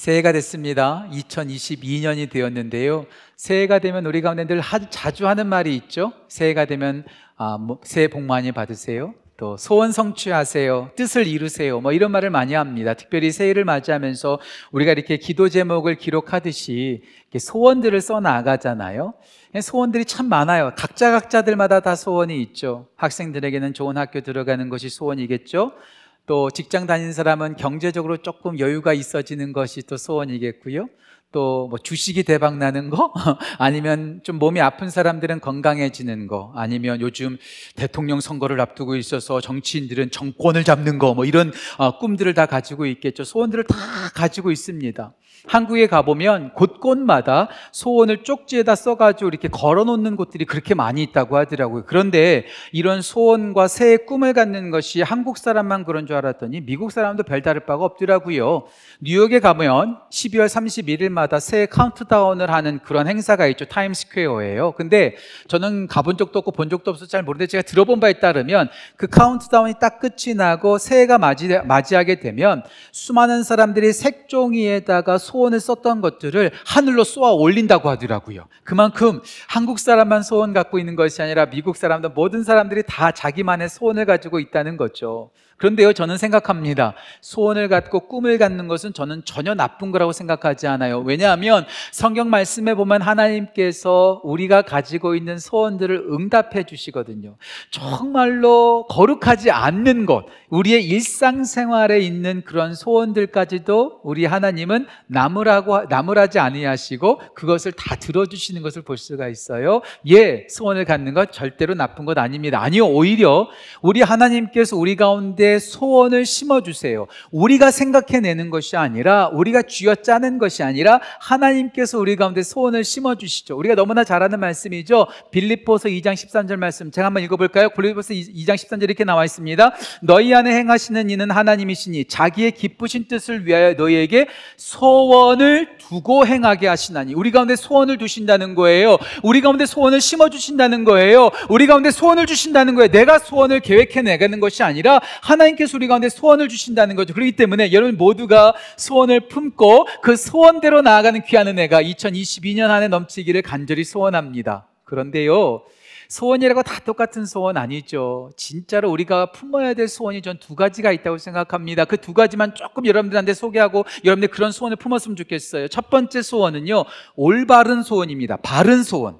새해가 됐습니다. 2022년이 되었는데요. 새해가 되면 우리 가운데 늘 하, 자주 하는 말이 있죠. 새해가 되면 아, 뭐, 새해 복 많이 받으세요. 또 소원 성취하세요. 뜻을 이루세요. 뭐 이런 말을 많이 합니다. 특별히 새해를 맞이하면서 우리가 이렇게 기도 제목을 기록하듯이 소원들을 써 나가잖아요. 소원들이 참 많아요. 각자 각자들마다 다 소원이 있죠. 학생들에게는 좋은 학교 들어가는 것이 소원이겠죠. 또 직장 다니는 사람은 경제적으로 조금 여유가 있어지는 것이 또 소원이겠고요. 또 뭐 주식이 대박 나는 거 아니면 좀 몸이 아픈 사람들은 건강해지는 거 아니면 요즘 대통령 선거를 앞두고 있어서 정치인들은 정권을 잡는 거 뭐 이런 어, 꿈들을 다 가지고 있겠죠. 소원들을 다 가지고 있습니다. 한국에 가보면 곳곳마다 소원을 쪽지에다 써가지고 이렇게 걸어 놓는 곳들이 그렇게 많이 있다고 하더라고요. 그런데 이런 소원과 새해 꿈을 갖는 것이 한국 사람만 그런 줄 알았더니 미국 사람도 별다를 바가 없더라고요. 뉴욕에 가면 12월 31일마다 새해 카운트다운을 하는 그런 행사가 있죠. 타임스퀘어예요. 근데 저는 가본 적도 없고 본 적도 없어서 잘 모르는데 제가 들어본 바에 따르면 그 카운트다운이 딱 끝이 나고 새해가 맞이, 맞이하게 되면 수많은 사람들이 색종이에다가 소원을 썼던 것들을 하늘로 쏘아 올린다고 하더라고요. 그만큼 한국 사람만 소원 갖고 있는 것이 아니라 미국 사람도 모든 사람들이 다 자기만의 소원을 가지고 있다는 거죠. 그런데요, 저는 생각합니다. 소원을 갖고 꿈을 갖는 것은 저는 전혀 나쁜 거라고 생각하지 않아요. 왜냐하면 성경 말씀에 보면 하나님께서 우리가 가지고 있는 소원들을 응답해 주시거든요. 정말로 거룩하지 않는 것, 우리의 일상생활에 있는 그런 소원들까지도 우리 하나님은 나무라고, 나무라지 아니하시고 그것을 다 들어주시는 것을 볼 수가 있어요. 예, 소원을 갖는 것 절대로 나쁜 것 아닙니다. 아니요, 오히려 우리 하나님께서 우리 가운데 소원을 심어 주세요. 우리가 생각해내는 것이 아니라, 우리가 쥐어 짜는 것이 아니라, 하나님께서 우리 가운데 소원을 심어 주시죠. 우리가 너무나 잘 아는 말씀이죠. 빌립보서 2장 13절 말씀. 제가 한번 읽어볼까요? 빌립보서 2장 13절 이렇게 나와 있습니다. 너희 안에 행하시는 이는 하나님이시니, 자기의 기쁘신 뜻을 위하여 너희에게 소원 을 두고 행하게 하시나니. 우리 가운데 소원을 두신다는 거예요. 우리 가운데 소원을 심어 주신다는 거예요. 우리 가운데 소원을 주신다는 거예요. 내가 소원을 계획해 내가는 것이 아니라, 하나님께서 우리 가운데 소원을 주신다는 거죠. 그렇기 때문에 여러분 모두가 소원을 품고 그 소원대로 나아가는 귀한 은혜가 2022년 안에 넘치기를 간절히 소원합니다. 그런데요, 소원이라고 다 똑같은 소원 아니죠. 진짜로 우리가 품어야 될 소원이 전 두 가지가 있다고 생각합니다. 그 두 가지만 조금 여러분들한테 소개하고 여러분들 그런 소원을 품었으면 좋겠어요. 첫 번째 소원은요, 올바른 소원입니다. 바른 소원.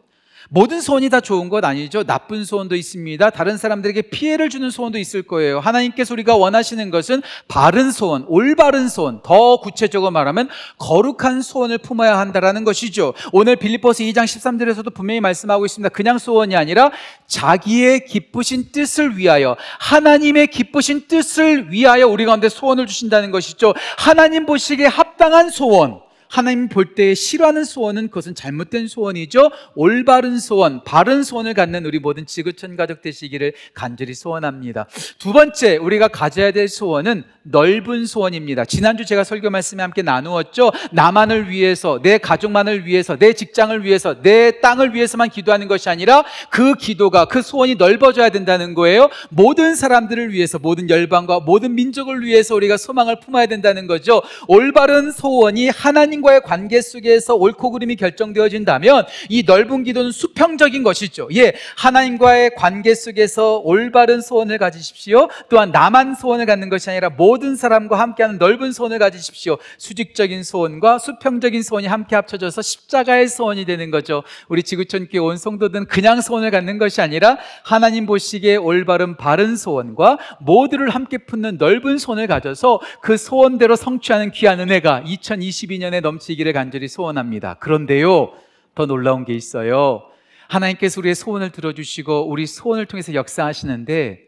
모든 소원이 다 좋은 것 아니죠. 나쁜 소원도 있습니다. 다른 사람들에게 피해를 주는 소원도 있을 거예요. 하나님께서 우리가 원하시는 것은 바른 소원, 올바른 소원, 더 구체적으로 말하면 거룩한 소원을 품어야 한다라는 것이죠. 오늘 빌립보스 2장 13절에서도 분명히 말씀하고 있습니다. 그냥 소원이 아니라 자기의 기쁘신 뜻을 위하여 하나님의 기쁘신 뜻을 위하여 우리 가운데 소원을 주신다는 것이죠. 하나님 보시기에 합당한 소원. 하나님 볼 때 싫어하는 소원은 그것은 잘못된 소원이죠. 올바른 소원, 바른 소원을 갖는 우리 모든 지구촌 가족 되시기를 간절히 소원합니다. 두 번째 우리가 가져야 될 소원은 넓은 소원입니다. 지난주 제가 설교 말씀에 함께 나누었죠. 나만을 위해서, 내 가족만을 위해서, 내 직장을 위해서, 내 땅을 위해서만 기도하는 것이 아니라 그 기도가 그 소원이 넓어져야 된다는 거예요. 모든 사람들을 위해서, 모든 열방과 모든 민족을 위해서 우리가 소망을 품어야 된다는 거죠. 올바른 소원이 하나님 과의 관계 속에서 옳고 그름이 결정되어진다면 이 넓은 기도는 수평적인 것이죠. 예, 하나님과의 관계 속에서 올바른 소원을 가지십시오. 또한 나만 소원을 갖는 것이 아니라 모든 사람과 함께하는 넓은 소원을 가지십시오. 수직적인 소원과 수평적인 소원이 함께 합쳐져서 십자가의 소원이 되는 거죠. 우리 지구촌 교회 온 성도들은 그냥 소원을 갖는 것이 아니라 하나님 보시기에 올바른 바른 소원과 모두를 함께 품는 넓은 소원을 가져서 그 소원대로 성취하는 귀한 은혜가 2022년에 넘 치기를 간절히 소원합니다. 그런데요, 더 놀라운 게 있어요. 하나님께서 우리의 소원을 들어주시고 우리 소원을 통해서 역사하시는데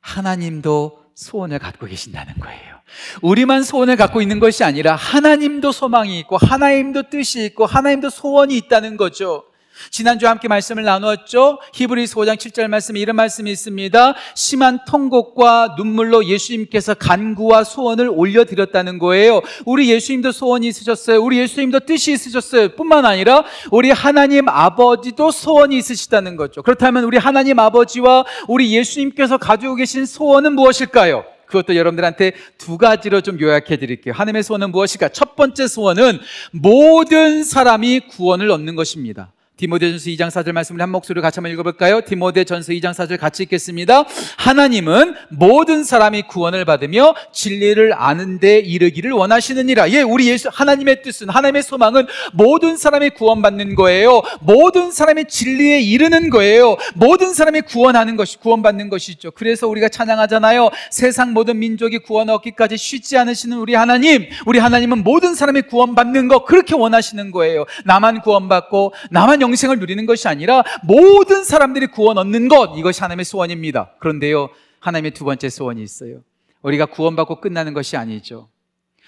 하나님도 소원을 갖고 계신다는 거예요. 우리만 소원을 갖고 있는 것이 아니라 하나님도 소망이 있고 하나님도 뜻이 있고 하나님도 소원이 있다는 거죠. 지난주 함께 말씀을 나누었죠. 히브리서 5장 7절 말씀에 이런 말씀이 있습니다. 심한 통곡과 눈물로 예수님께서 간구와 소원을 올려드렸다는 거예요. 우리 예수님도 소원이 있으셨어요. 우리 예수님도 뜻이 있으셨어요. 뿐만 아니라 우리 하나님 아버지도 소원이 있으시다는 거죠. 그렇다면 우리 하나님 아버지와 우리 예수님께서 가지고 계신 소원은 무엇일까요? 그것도 여러분들한테 두 가지로 좀 요약해 드릴게요. 하나님의 소원은 무엇일까? 첫 번째 소원은 모든 사람이 구원을 얻는 것입니다. 디모데전서 2장 4절 말씀을 한 목소리로 같이 한번 읽어볼까요? 디모데전서 2장 4절 같이 읽겠습니다. 하나님은 모든 사람이 구원을 받으며 진리를 아는데 이르기를 원하시느니라. 예, 우리 예수 하나님의 뜻은 하나님의 소망은 모든 사람이 구원받는 거예요. 모든 사람이 진리에 이르는 거예요. 모든 사람이 구원하는 것이 구원받는 것이죠. 그래서 우리가 찬양하잖아요. 세상 모든 민족이 구원 얻기까지 쉬지 않으시는 우리 하나님. 우리 하나님은 모든 사람이 구원받는 거 그렇게 원하시는 거예요. 나만 구원받고 나만 영 영생을 누리는 것이 아니라 모든 사람들이 구원 얻는 것 이것이 하나님의 소원입니다. 그런데요. 하나님의 두 번째 소원이 있어요. 우리가 구원받고 끝나는 것이 아니죠.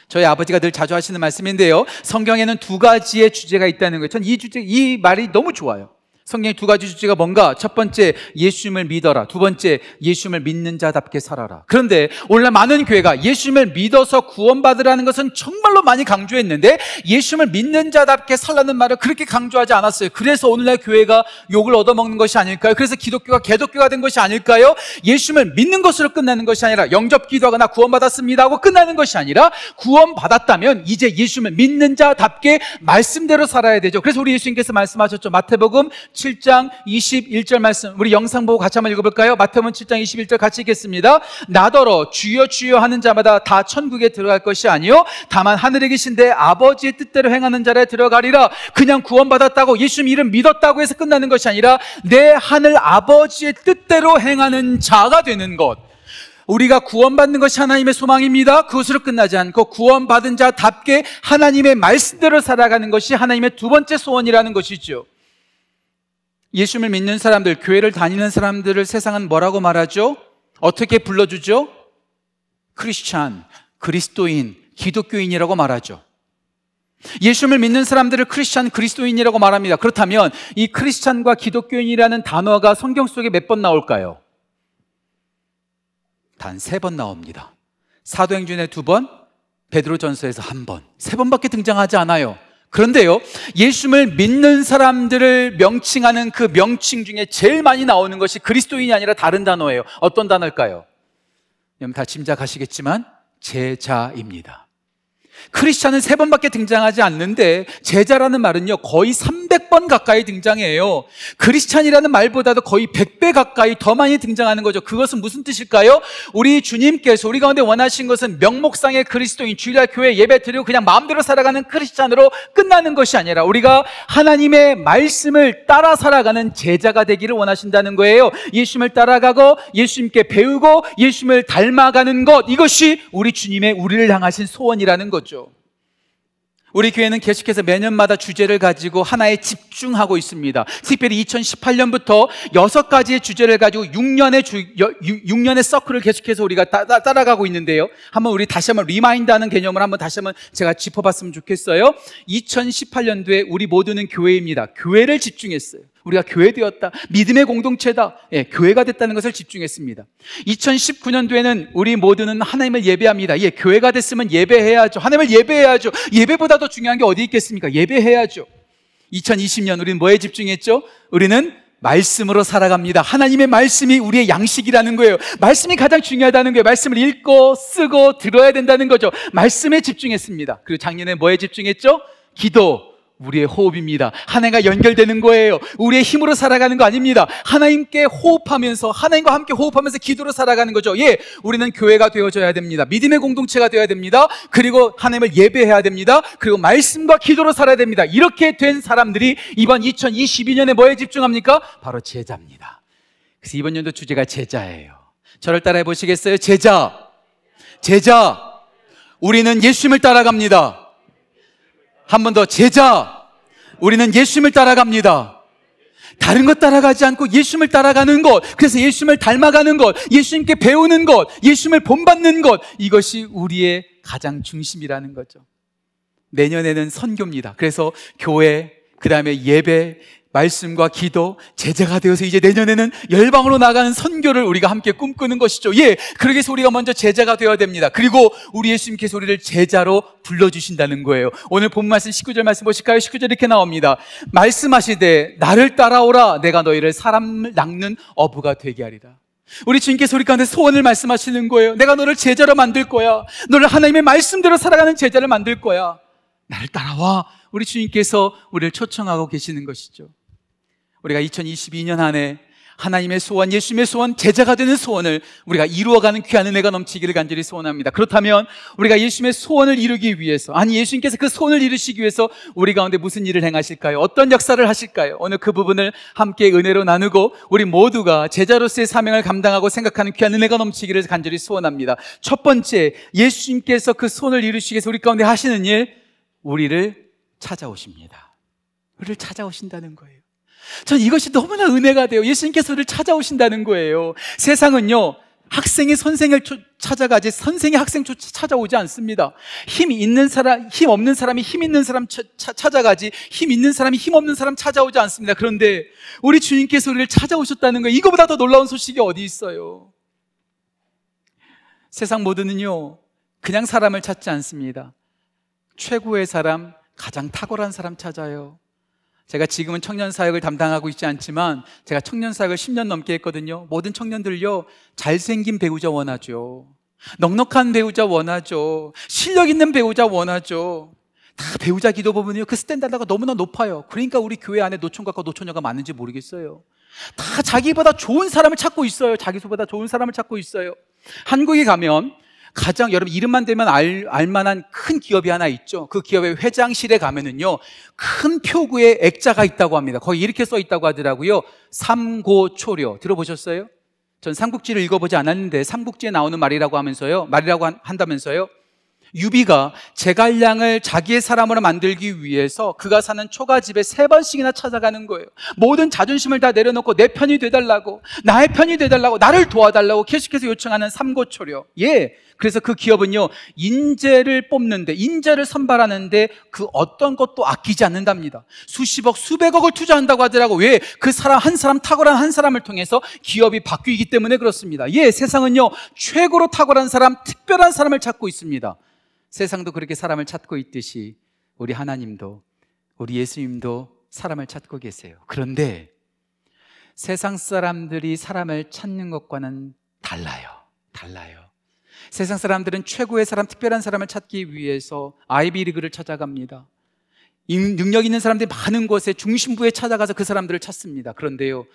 저희 아버지가 늘 자주 하시는 말씀인데요. 성경에는 두 가지의 주제가 있다는 거예요. 전 이 주제, 이 말이 너무 좋아요. 성경의 두 가지 주제가 뭔가? 첫 번째, 예수님을 믿어라. 두 번째, 예수님을 믿는 자답게 살아라. 그런데 오늘 많은 교회가 예수님을 믿어서 구원받으라는 것은 정말로 많이 강조했는데 예수님을 믿는 자답게 살라는 말을 그렇게 강조하지 않았어요. 그래서 오늘날 교회가 욕을 얻어먹는 것이 아닐까요? 그래서 기독교가 개독교가 된 것이 아닐까요? 예수님을 믿는 것으로 끝나는 것이 아니라 영접 기도하거나 구원받았습니다 하고 끝나는 것이 아니라 구원받았다면 이제 예수님을 믿는 자답게 말씀대로 살아야 되죠. 그래서 우리 예수님께서 말씀하셨죠. 마태복음 7장 21절 말씀 우리 영상 보고 같이 한번 읽어볼까요? 마태복음 7장 21절 같이 읽겠습니다. 나더러 주여 주여 하는 자마다 다 천국에 들어갈 것이 아니요 다만 하늘에 계신데 아버지의 뜻대로 행하는 자에 들어가리라. 그냥 구원받았다고 예수님 이름 믿었다고 해서 끝나는 것이 아니라 내 하늘 아버지의 뜻대로 행하는 자가 되는 것. 우리가 구원받는 것이 하나님의 소망입니다. 그것으로 끝나지 않고 구원받은 자답게 하나님의 말씀대로 살아가는 것이 하나님의 두 번째 소원이라는 것이죠. 예수님을 믿는 사람들, 교회를 다니는 사람들을 세상은 뭐라고 말하죠? 어떻게 불러주죠? 크리스찬, 그리스도인, 기독교인이라고 말하죠. 예수님을 믿는 사람들을 크리스찬, 그리스도인이라고 말합니다. 그렇다면 이 크리스찬과 기독교인이라는 단어가 성경 속에 몇 번 나올까요? 단 세 번 나옵니다. 사도행전에 두 번, 베드로전서에서 한 번, 세 번밖에 등장하지 않아요. 그런데요, 예수님을 믿는 사람들을 명칭하는 그 명칭 중에 제일 많이 나오는 것이 그리스도인이 아니라 다른 단어예요. 어떤 단어일까요? 다 짐작하시겠지만, 제자입니다. 크리스찬은 세 번밖에 등장하지 않는데 제자라는 말은요 거의 300번 가까이 등장해요. 크리스찬이라는 말보다도 거의 100배 가까이 더 많이 등장하는 거죠. 그것은 무슨 뜻일까요? 우리 주님께서 우리 가운데 원하신 것은 명목상의 그리스도인 주일날 교회 예배 드리고 그냥 마음대로 살아가는 크리스찬으로 끝나는 것이 아니라 우리가 하나님의 말씀을 따라 살아가는 제자가 되기를 원하신다는 거예요. 예수님을 따라가고 예수님께 배우고 예수님을 닮아가는 것 이것이 우리 주님의 우리를 향하신 소원이라는 거죠. 거죠. 우리 교회는 계속해서 매년마다 주제를 가지고 하나에 집중하고 있습니다. 특별히 2018년부터 여섯 가지의 주제를 가지고 6년의 주, 6년의 서클을 계속해서 우리가 따, 라가고 있는데요. 한번 우리 다시 한번 remind하는 개념을 한번 다시 한번 제가 짚어봤으면 좋겠어요. 2018년도에 우리 모두는 교회입니다. 교회를 집중했어요. 우리가 교회 되었다. 믿음의 공동체다. 예, 교회가 됐다는 것을 집중했습니다. 2019년도에는 우리 모두는 하나님을 예배합니다. 예, 교회가 됐으면 예배해야죠. 하나님을 예배해야죠. 예배보다 더 중요한 게 어디 있겠습니까? 예배해야죠. 2020년 우리는 뭐에 집중했죠? 우리는 말씀으로 살아갑니다. 하나님의 말씀이 우리의 양식이라는 거예요. 말씀이 가장 중요하다는 거예요. 말씀을 읽고 쓰고 들어야 된다는 거죠. 말씀에 집중했습니다. 그리고 작년에 뭐에 집중했죠? 기도, 우리의 호흡입니다. 한 해가 연결되는 거예요. 우리의 힘으로 살아가는 거 아닙니다. 하나님께 호흡하면서, 하나님과 함께 호흡하면서 기도로 살아가는 거죠. 예, 우리는 교회가 되어져야 됩니다. 믿음의 공동체가 되어야 됩니다. 그리고 하나님을 예배해야 됩니다. 그리고 말씀과 기도로 살아야 됩니다. 이렇게 된 사람들이 이번 2022년에 뭐에 집중합니까? 바로 제자입니다. 그래서 이번 연도 주제가 제자예요. 저를 따라해 보시겠어요? 제자. 제자. 우리는 예수님을 따라갑니다. 한 번 더 제자. 우리는 예수님을 따라갑니다. 다른 것 따라가지 않고 예수님을 따라가는 것, 그래서 예수님을 닮아가는 것, 예수님께 배우는 것, 예수님을 본받는 것, 이것이 우리의 가장 중심이라는 거죠. 내년에는 선교입니다. 그래서 교회, 그 다음에 예배, 말씀과 기도, 제자가 되어서 이제 내년에는 열방으로 나가는 선교를 우리가 함께 꿈꾸는 것이죠. 예, 위해서 우리가 먼저 제자가 되어야 됩니다. 그리고 우리 예수님께서 우리를 제자로 불러주신다는 거예요. 오늘 본 말씀 19절 말씀 보실까요? 19절 이렇게 나옵니다. 말씀하시되 나를 따라오라 내가 너희를 사람을 낚는 어부가 되게 하리라. 우리 주님께서 우리 가운데 소원을 말씀하시는 거예요. 내가 너를 제자로 만들 거야. 너를 하나님의 말씀대로 살아가는 제자를 만들 거야. 나를 따라와. 우리 주님께서 우리를 초청하고 계시는 것이죠. 우리가 2022년 안에 하나님의 소원, 예수님의 소원, 제자가 되는 소원을 우리가 이루어가는 귀한 은혜가 넘치기를 간절히 소원합니다. 그렇다면 우리가 예수님의 소원을 이루기 위해서, 아니 예수님께서 그 소원을 이루시기 위해서 우리 가운데 무슨 일을 행하실까요? 어떤 역사를 하실까요? 오늘 그 부분을 함께 은혜로 나누고 우리 모두가 제자로서의 사명을 감당하고 생각하는 귀한 은혜가 넘치기를 간절히 소원합니다. 첫 번째, 예수님께서 그 소원을 이루시기 위해서 우리 가운데 하시는 일, 우리를 찾아오십니다. 우리를 찾아오신다는 거예요. 전 이것이 너무나 은혜가 돼요. 예수님께서 우리를 찾아오신다는 거예요. 세상은요, 학생이 선생을 찾아가지 선생이 학생 찾아오지 않습니다. 힘 있는 사람, 힘 없는 사람이 힘 있는 사람 찾아가지 힘 있는 사람이 힘 없는 사람 찾아오지 않습니다. 그런데 우리 주님께서 우리를 찾아오셨다는 거예요. 이거보다 더 놀라운 소식이 어디 있어요? 세상 모두는요, 그냥 사람을 찾지 않습니다. 최고의 사람, 가장 탁월한 사람 찾아요. 제가 지금은 청년 사역을 담당하고 있지 않지만 제가 청년 사역을 10년 넘게 했거든요. 모든 청년들요, 잘생긴 배우자 원하죠. 넉넉한 배우자 원하죠. 실력 있는 배우자 원하죠. 다 배우자 기도 보면요, 그 standard가 너무나 높아요. 그러니까 우리 교회 안에 노총각과 노처녀가 많은지 모르겠어요. 다 자기보다 좋은 사람을 찾고 있어요. 자기보다 좋은 사람을 찾고 있어요. 한국에 가면 가장 여러분 이름만 되면 알, 알 만한 큰 기업이 하나 있죠. 그 기업의 회장실에 가면은요 큰 표구에 액자가 있다고 합니다. 거기 이렇게 써 있다고 하더라고요. 삼고초려 들어보셨어요? 전 삼국지를 읽어보지 않았는데 삼국지에 나오는 말이라고 하면서요 말이라고 한다면서요. 유비가 제갈량을 자기의 사람으로 만들기 위해서 그가 사는 초가집에 세 번씩이나 찾아가는 거예요. 모든 자존심을 다 내려놓고 내 편이 되달라고, 나의 편이 되달라고, 나를 도와달라고 계속해서 요청하는 삼고초려. 예. 그래서 그 기업은요, 인재를 뽑는데, 인재를 선발하는데 그 어떤 것도 아끼지 않는답니다. 수십억, 수백억을 투자한다고 하더라고. 왜? 그 사람, 한 사람, 탁월한 한 사람을 통해서 기업이 바뀌기 때문에 그렇습니다. 예, 세상은요, 최고로 탁월한 사람, 특별한 사람을 찾고 있습니다. 세상도 그렇게 사람을 찾고 있듯이 우리 하나님도 우리 예수님도 사람을 찾고 계세요. 그런데 세상 사람들이 사람을 찾는 것과는 달라요. 달라요. 세상 사람들은 최고의 사람, 특별한 사람을 찾기 위해서 아이비리그를 찾아갑니다. 능력 있는 사람들이 많은 곳에 중심부에 찾아가서 그 사람들을 찾습니다. 그런데요,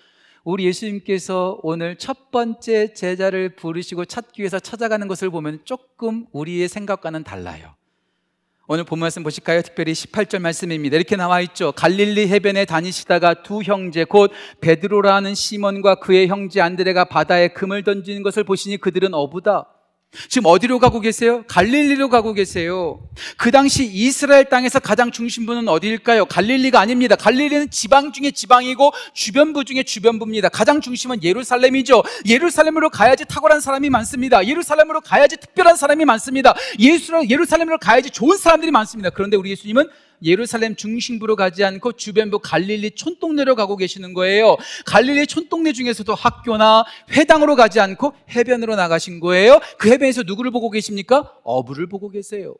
우리 예수님께서 오늘 첫 번째 제자를 부르시고 찾기 위해서 찾아가는 것을 보면 조금 우리의 생각과는 달라요. 오늘 본 말씀 보실까요? 특별히 18절 말씀입니다. 이렇게 나와 있죠. 갈릴리 해변에 다니시다가 두 형제 곧 베드로라는 시몬과 그의 형제 안드레가 바다에 금을 던지는 것을 보시니 그들은 어부다. 지금 어디로 가고 계세요? 갈릴리로 가고 계세요. 그 당시 이스라엘 땅에서 가장 중심부는 어디일까요? 갈릴리가 아닙니다. 갈릴리는 지방 중에 지방이고 주변부 중에 주변부입니다. 가장 중심은 예루살렘이죠. 예루살렘으로 가야지 탁월한 사람이 많습니다. 예루살렘으로 가야지 특별한 사람이 많습니다. 예루살렘으로 가야지 좋은 사람들이 많습니다. 그런데 우리 예수님은 예루살렘 중심부로 가지 않고 주변부 갈릴리 촌동네로 가고 계시는 거예요. 갈릴리 촌동네 중에서도 학교나 회당으로 가지 않고 해변으로 나가신 거예요. 그 해변에서 누구를 보고 계십니까? 어부를 보고 계세요.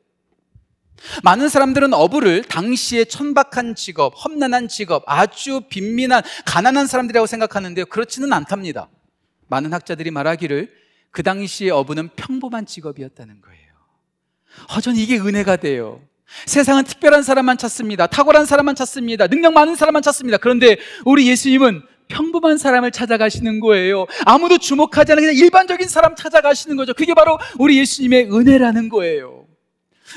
많은 사람들은 어부를 당시에 천박한 직업, 험난한 직업, 아주 빈민한 가난한 사람들이라고 생각하는데요. 그렇지는 않답니다. 많은 학자들이 말하기를 그 당시에 어부는 평범한 직업이었다는 거예요. 어, 전 이게 은혜가 돼요. 세상은 특별한 사람만 찾습니다. 탁월한 사람만 찾습니다. 능력 많은 사람만 찾습니다. 그런데 우리 예수님은 평범한 사람을 찾아가시는 거예요. 아무도 주목하지 않는 그냥 일반적인 사람 찾아가시는 거죠. 그게 바로 우리 예수님의 은혜라는 거예요.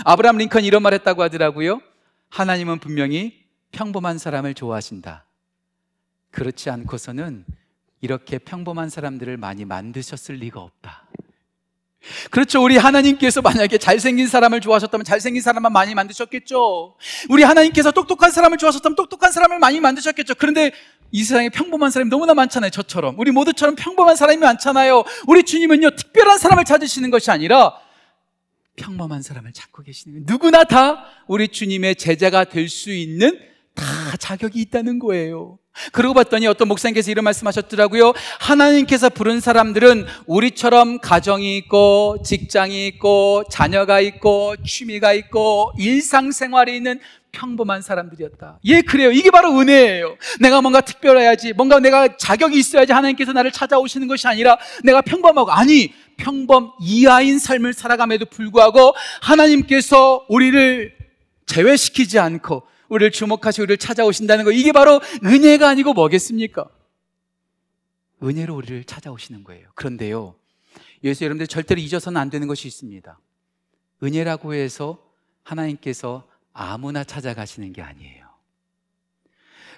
아브라함 링컨이 이런 말 했다고 하더라고요. 하나님은 분명히 평범한 사람을 좋아하신다. 그렇지 않고서는 이렇게 평범한 사람들을 많이 만드셨을 리가 없다. 그렇죠. 우리 하나님께서 만약에 잘생긴 사람을 좋아하셨다면 잘생긴 사람만 많이 만드셨겠죠. 우리 하나님께서 똑똑한 사람을 좋아하셨다면 똑똑한 사람을 많이 만드셨겠죠. 그런데 이 세상에 평범한 사람이 너무나 많잖아요. 저처럼. 우리 모두처럼 평범한 사람이 많잖아요. 우리 주님은요, 특별한 사람을 찾으시는 것이 아니라 평범한 사람을 찾고 계시는 거예요. 누구나 다 우리 주님의 제자가 될 수 있는 다 자격이 있다는 거예요. 그러고 봤더니 어떤 목사님께서 이런 말씀하셨더라고요. 하나님께서 부른 사람들은 우리처럼 가정이 있고 직장이 있고 자녀가 있고 취미가 있고 일상생활이 있는 평범한 사람들이었다. 예, 그래요. 이게 바로 은혜예요. 내가 뭔가 특별해야지, 뭔가 내가 자격이 있어야지 하나님께서 나를 찾아오시는 것이 아니라 내가 평범하고, 아니, 평범 이하인 삶을 살아감에도 불구하고 하나님께서 우리를 제외시키지 않고 우리를 주목하시고 우리를 찾아오신다는 거 이게 바로 은혜가 아니고 뭐겠습니까? 은혜로 우리를 찾아오시는 거예요. 그런데요. 예수 여러분들 절대로 잊어서는 안 되는 것이 있습니다. 은혜라고 해서 하나님께서 아무나 찾아가시는 게 아니에요.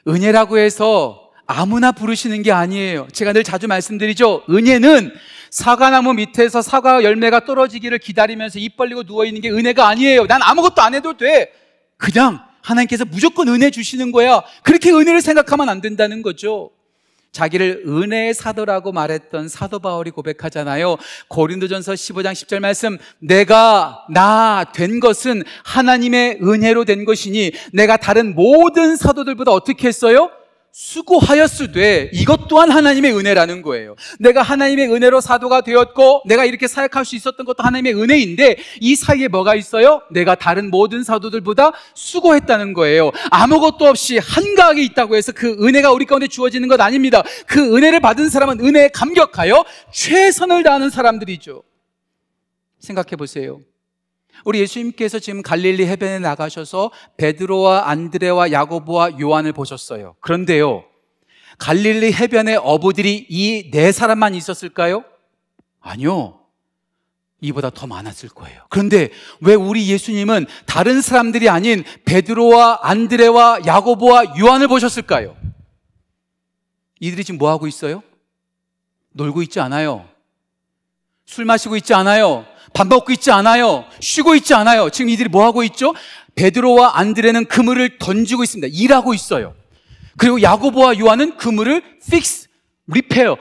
은혜라고 해서 아무나 부르시는 게 아니에요. 제가 늘 자주 말씀드리죠. 은혜는 사과나무 밑에서 사과 열매가 떨어지기를 기다리면서 입 벌리고 누워있는 게 은혜가 아니에요. 난 아무것도 안 해도 돼. 그냥 하나님께서 무조건 은혜 주시는 거야. 그렇게 은혜를 생각하면 안 된다는 거죠. 자기를 은혜의 사도라고 말했던 사도 바울이 고백하잖아요. 고린도전서 15장 10절 말씀, 내가 나 된 것은 하나님의 은혜로 된 것이니 내가 다른 모든 사도들보다 어떻게 했어요? 수고하였으되 이것 또한 하나님의 은혜라는 거예요. 내가 하나님의 은혜로 사도가 되었고 내가 이렇게 사역할 수 있었던 것도 하나님의 은혜인데 이 사이에 뭐가 있어요? 내가 다른 모든 사도들보다 수고했다는 거예요. 아무것도 없이 한가하게 있다고 해서 그 은혜가 우리 가운데 주어지는 것 아닙니다. 그 은혜를 받은 사람은 은혜에 감격하여 최선을 다하는 사람들이죠. 생각해 보세요. 우리 예수님께서 지금 갈릴리 해변에 나가셔서 베드로와 안드레와 야고보와 요한을 보셨어요. 그런데요. 갈릴리 해변의 어부들이 이 네 사람만 있었을까요? 아니요. 이보다 더 많았을 거예요. 그런데 왜 우리 예수님은 다른 사람들이 아닌 베드로와 안드레와 야고보와 요한을 보셨을까요? 이들이 지금 뭐 하고 있어요? 놀고 있지 않아요. 술 마시고 있지 않아요. 밥 먹고 있지 않아요. 쉬고 있지 않아요. 지금 이들이 뭐 하고 있죠? 베드로와 안드레는 그물을 던지고 있습니다. 일하고 있어요. 그리고 야고보와 요한은 그물을 fix, repair,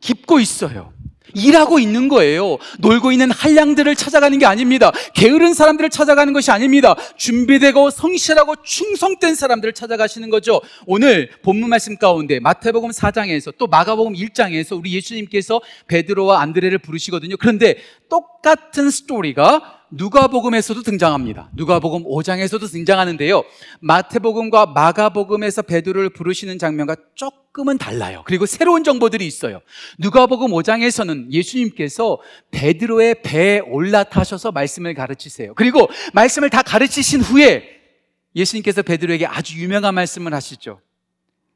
깁고 있어요. 일하고 있는 거예요. 놀고 있는 한량들을 찾아가는 게 아닙니다. 게으른 사람들을 찾아가는 것이 아닙니다. 준비되고 성실하고 충성된 사람들을 찾아가시는 거죠. 오늘 본문 말씀 가운데 마태복음 4장에서 또 마가복음 1장에서 우리 예수님께서 베드로와 안드레를 부르시거든요. 그런데 똑같은 스토리가 누가복음에서도 등장합니다. 누가복음 5장에서도 등장하는데요. 마태복음과 마가복음에서 베드로를 부르시는 장면과 조금은 달라요. 그리고 새로운 정보들이 있어요. 누가복음 5장에서는 예수님께서 베드로의 배에 올라타셔서 말씀을 가르치세요. 그리고 말씀을 다 가르치신 후에 예수님께서 베드로에게 아주 유명한 말씀을 하시죠.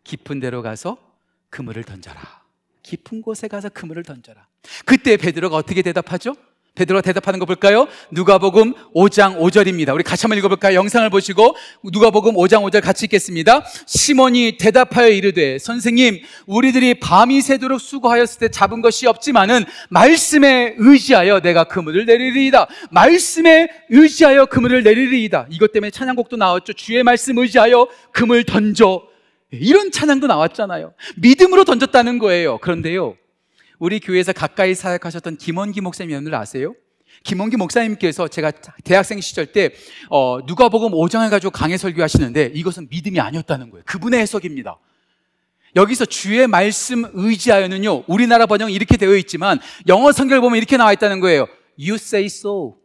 깊은 데로 가서 그물을 던져라. 깊은 곳에 가서 그물을 던져라. 그때 베드로가 어떻게 대답하죠? 베드로가 대답하는 거 볼까요? 누가복음 5장 5절입니다. 우리 같이 한번 읽어볼까요? 영상을 보시고 누가복음 5장 5절 같이 읽겠습니다. 시몬이 대답하여 이르되 선생님 우리들이 밤이 새도록 수고하였을 때 잡은 것이 없지만은 말씀에 의지하여 내가 그물을 내리리이다. 말씀에 의지하여 그물을 내리리이다. 이것 때문에 찬양곡도 나왔죠. 주의 말씀 의지하여 그물 던져. 이런 찬양도 나왔잖아요. 믿음으로 던졌다는 거예요. 그런데요. 우리 교회에서 가까이 사역하셨던 김원기 목사님 여러분들 아세요? 김원기 목사님께서 제가 대학생 시절 때 어, 누가복음 5장을 가지고 강해 설교하시는데 이것은 믿음이 아니었다는 거예요. 그분의 해석입니다. 여기서 주의 말씀 의지하여는요. 우리나라 번역은 이렇게 되어 있지만 영어 성경을 보면 이렇게 나와 있다는 거예요. You say so.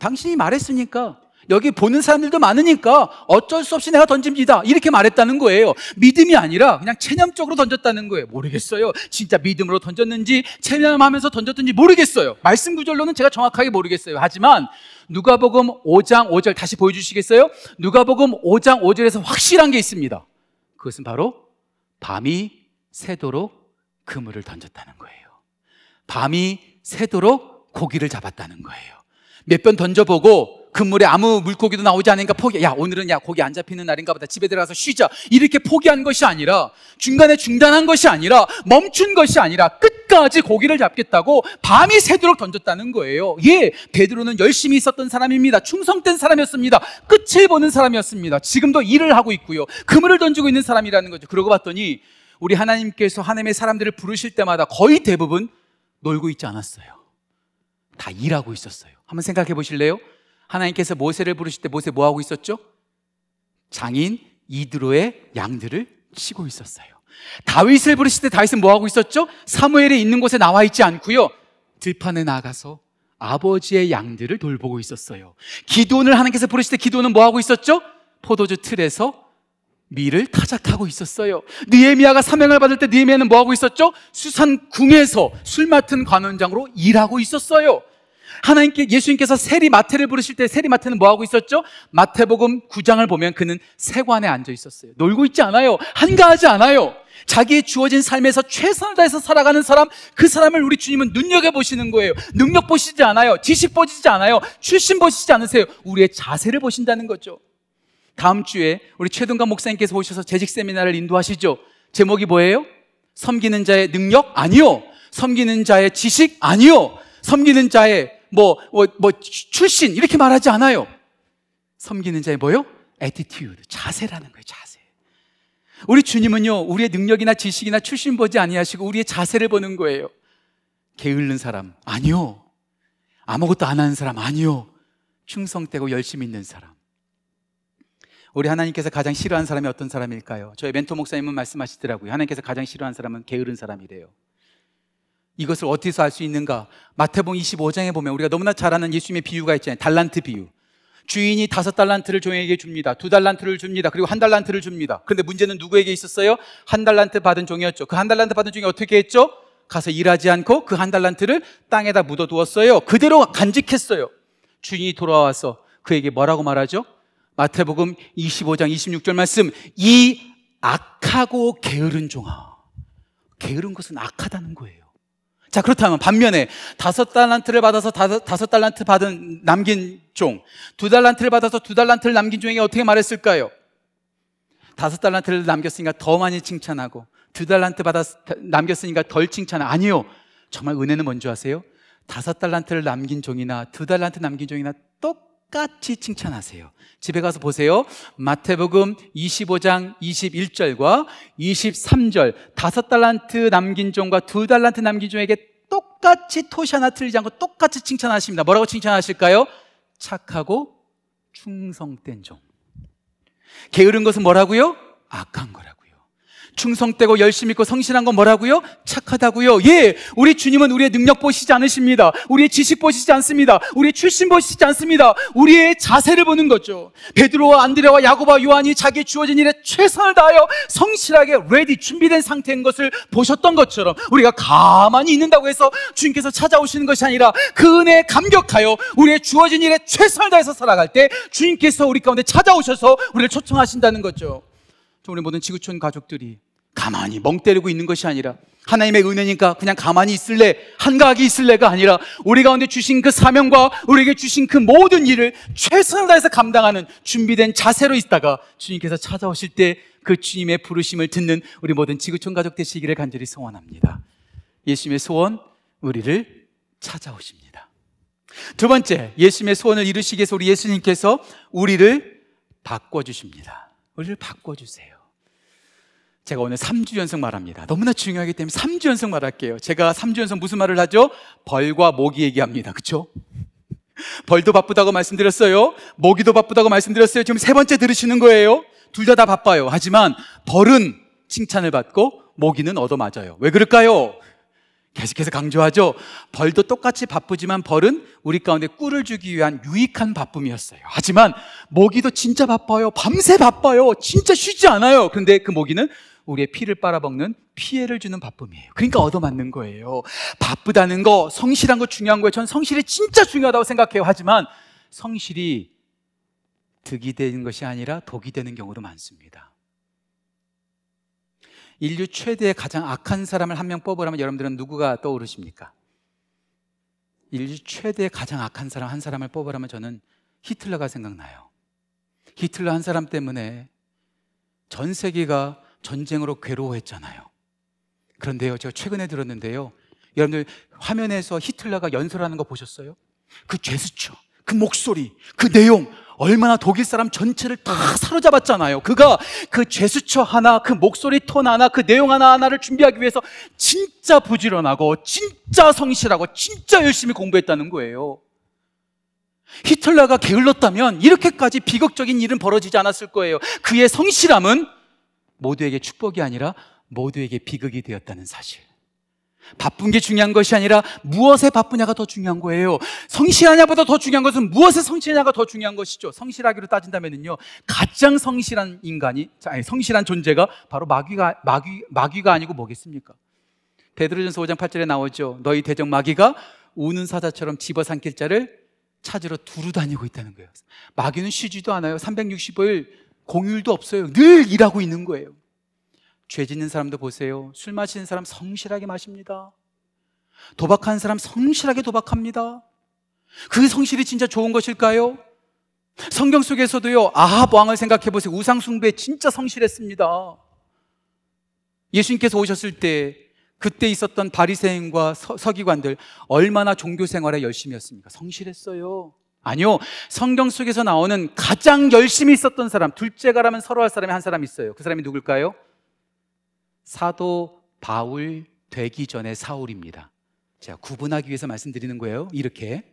당신이 말했으니까 여기 보는 사람들도 많으니까 어쩔 수 없이 내가 던집니다. 이렇게 말했다는 거예요. 믿음이 아니라 그냥 체념적으로 던졌다는 거예요. 모르겠어요. 진짜 믿음으로 던졌는지 체념하면서 던졌든지 모르겠어요. 말씀 구절로는 제가 정확하게 모르겠어요. 하지만 누가복음 5장 5절 다시 보여주시겠어요? 누가복음 5장 5절에서 확실한 게 있습니다. 그것은 바로 밤이 새도록 그물을 던졌다는 거예요. 밤이 새도록 고기를 잡았다는 거예요. 몇 번 던져보고 그물에 아무 물고기도 나오지 않으니까 포기. 야, 오늘은 야, 고기 안 잡히는 날인가 보다. 집에 들어가서 쉬자. 이렇게 포기한 것이 아니라, 중간에 중단한 것이 아니라, 멈춘 것이 아니라, 끝까지 고기를 잡겠다고 밤이 새도록 던졌다는 거예요. 예, 베드로는 열심히 있었던 사람입니다. 충성된 사람이었습니다. 끝을 보는 사람이었습니다. 지금도 일을 하고 있고요. 그물을 던지고 있는 사람이라는 거죠. 그러고 봤더니, 우리 하나님께서 하나님의 사람들을 부르실 때마다 거의 대부분 놀고 있지 않았어요. 다 일하고 있었어요. 한번 생각해 보실래요? 하나님께서 모세를 부르실 때 모세 뭐 하고 있었죠? 장인 이드로의 양들을 치고 있었어요. 다윗을 부르실 때 다윗은 뭐 하고 있었죠? 사무엘이 있는 곳에 나와 있지 않고요. 들판에 나가서 아버지의 양들을 돌보고 있었어요. 기도원을 하나님께서 부르실 때 기도원은 뭐 하고 있었죠? 포도주 틀에서 밀을 타작하고 있었어요. 느헤미야가 사명을 받을 때 느헤미야는 뭐 하고 있었죠? 수산 궁에서 술 맡은 관원장으로 일하고 있었어요. 하나님께 예수님께서 세리 마태를 부르실 때 세리 마태는 뭐 하고 있었죠? 마태복음 9장을 보면 그는 세관에 앉아 있었어요. 놀고 있지 않아요. 한가하지 않아요. 자기의 주어진 삶에서 최선을 다해서 살아가는 사람, 그 사람을 우리 주님은 눈여겨 보시는 거예요. 능력 보시지 않아요. 지식 보시지 않아요. 출신 보시지 않으세요. 우리의 자세를 보신다는 거죠. 다음 주에 우리 최동관 목사님께서 오셔서 재직 세미나를 인도하시죠. 제목이 뭐예요? 섬기는 자의 능력? 아니요. 섬기는 자의 지식? 아니요. 섬기는 자의 뭐, 뭐, 뭐, 출신, 이렇게 말하지 않아요. 섬기는 자의 뭐요? attitude, 자세라는 거예요, 자세. 우리 주님은요, 우리의 능력이나 지식이나 출신 보지 아니하시고 우리의 자세를 보는 거예요. 게을른 사람, 아니요. 아무것도 안 하는 사람, 아니요. 충성되고 열심히 있는 사람. 우리 하나님께서 가장 싫어하는 사람이 어떤 사람일까요? 저희 멘토 목사님은 말씀하시더라고요. 하나님께서 가장 싫어하는 사람은 게으른 사람이래요. 이것을 어디서 알 수 있는가? 마태복음 25장에 보면 우리가 너무나 잘 아는 예수님의 비유가 있잖아요. 달란트 비유. 주인이 다섯 달란트를 종에게 줍니다. 두 달란트를 줍니다. 그리고 한 달란트를 줍니다. 그런데 문제는 누구에게 있었어요? 한 달란트 받은 종이었죠. 그 한 달란트 받은 종이 어떻게 했죠? 가서 일하지 않고 그 한 달란트를 땅에다 묻어 두었어요. 그대로 간직했어요. 주인이 돌아와서 그에게 뭐라고 말하죠? 마태복음 25장 26절 말씀. 이 악하고 게으른 종아. 게으른 것은 악하다는 거예요. 자, 그렇다면 반면에 다섯 달란트를 받아서 다섯, 다섯 달란트 받은 남긴 종, 두 달란트를 받아서 두 달란트를 남긴 종에게 어떻게 말했을까요? 다섯 달란트를 남겼으니까 더 많이 칭찬하고, 두 달란트 받아 남겼으니까 덜 칭찬. 아니요. 정말 은혜는 뭔지 아세요? 다섯 달란트를 남긴 종이나 두 달란트 남긴 종이나 똑같이 칭찬하세요. 집에 가서 보세요. 마태복음 25장 21절과 23절 다섯 달란트 남긴 종과 두 달란트 남긴 종에게 똑같이 토시 하나 틀리지 않고 똑같이 칭찬하십니다. 뭐라고 칭찬하실까요? 착하고 충성된 종. 게으른 것은 뭐라고요? 악한 거라고. 충성되고 열심히 있고 성실한 건 뭐라고요? 착하다고요. 예, 우리 주님은 우리의 능력 보시지 않으십니다. 우리의 지식 보시지 않습니다. 우리의 출신 보시지 않습니다. 우리의 자세를 보는 거죠. 베드로와 안드레와 야고보와 요한이 자기 주어진 일에 최선을 다하여 성실하게 ready 준비된 상태인 것을 보셨던 것처럼 우리가 가만히 있는다고 해서 주님께서 찾아오시는 것이 아니라 그 은혜에 감격하여 우리의 주어진 일에 최선을 다해서 살아갈 때 주님께서 우리 가운데 찾아오셔서 우리를 초청하신다는 거죠. 우리 모든 지구촌 가족들이 가만히 멍 때리고 있는 것이 아니라 하나님의 은혜니까 그냥 가만히 있을래, 한가하게 있을래가 아니라 우리 가운데 주신 그 사명과 우리에게 주신 그 모든 일을 최선을 다해서 감당하는 준비된 자세로 있다가 주님께서 찾아오실 때 그 주님의 부르심을 듣는 우리 모든 지구촌 가족 되시기를 간절히 소원합니다. 예수님의 소원, 우리를 찾아오십니다. 두 번째, 예수님의 소원을 이루시기 위해서 우리 예수님께서 우리를 바꿔주십니다. 우리를 바꿔주세요. 제가 오늘 3주 연속 말합니다. 너무나 중요하기 때문에 3주 연속 말할게요. 제가 3주 연속 무슨 말을 하죠? 벌과 모기 얘기합니다. 그쵸? 벌도 바쁘다고 말씀드렸어요. 모기도 바쁘다고 말씀드렸어요. 지금 세 번째 들으시는 거예요. 둘다다 바빠요. 하지만 벌은 칭찬을 받고 모기는 얻어맞아요. 왜 그럴까요? 계속해서 강조하죠. 벌도 똑같이 바쁘지만 벌은 우리 가운데 꿀을 주기 위한 유익한 바쁨이었어요. 하지만 모기도 진짜 바빠요. 밤새 바빠요. 진짜 쉬지 않아요. 그런데 그 모기는 우리의 피를 빨아먹는 피해를 주는 바쁨이에요. 그러니까 얻어맞는 거예요. 바쁘다는 거, 성실한 거 중요한 거예요. 전 성실이 진짜 중요하다고 생각해요. 하지만 성실이 득이 되는 것이 아니라 독이 되는 경우도 많습니다. 인류 최대의 가장 악한 사람을 한 명 뽑으라면 여러분들은 누구가 떠오르십니까? 인류 최대의 가장 악한 사람 한 사람을 뽑으라면 저는 히틀러가 생각나요. 히틀러 한 사람 때문에 전 세계가 전쟁으로 괴로워했잖아요. 그런데요, 제가 최근에 들었는데요. 여러분들 화면에서 히틀러가 연설하는 거 보셨어요? 그 제스처, 그 목소리, 그 내용, 얼마나 독일 사람 전체를 다 사로잡았잖아요. 그가 그 제스처 하나, 그 목소리 톤 하나, 그 내용 하나 하나를 준비하기 위해서 진짜 부지런하고, 진짜 성실하고, 진짜 열심히 공부했다는 거예요. 히틀러가 게을렀다면 이렇게까지 비극적인 일은 벌어지지 않았을 거예요. 그의 성실함은 모두에게 축복이 아니라 모두에게 비극이 되었다는 사실. 바쁜 게 중요한 것이 아니라 무엇에 바쁘냐가 더 중요한 거예요. 성실하냐보다 더 중요한 것은 무엇에 성실하냐가 더 중요한 것이죠. 성실하기로 따진다면요. 가장 성실한 인간이, 아니, 성실한 존재가 바로 마귀가, 마귀, 마귀가 아니고 뭐겠습니까? 베드로전서 5장 8절에 나오죠. 너희 대적 마귀가 우는 사자처럼 집어삼킬 자를 찾으러 두루 다니고 있다는 거예요. 마귀는 쉬지도 않아요. 365일 공휴일도 없어요. 늘 일하고 있는 거예요. 죄 짓는 사람도 보세요. 술 마시는 사람 성실하게 마십니다. 도박하는 사람 성실하게 도박합니다. 그 성실이 진짜 좋은 것일까요? 성경 속에서도요, 아합 왕을 생각해 보세요. 우상숭배에 진짜 성실했습니다. 예수님께서 오셨을 때, 그때 있었던 바리새인과 서기관들 얼마나 종교 생활에 열심히 였습니까? 성실했어요. 아니요. 성경 속에서 나오는 가장 열심히 있었던 사람, 둘째가라면 서로 할 사람이 한 사람 있어요. 그 사람이 누굴까요? 사도 바울 되기 전에 사울입니다. 제가 구분하기 위해서 말씀드리는 거예요. 이렇게.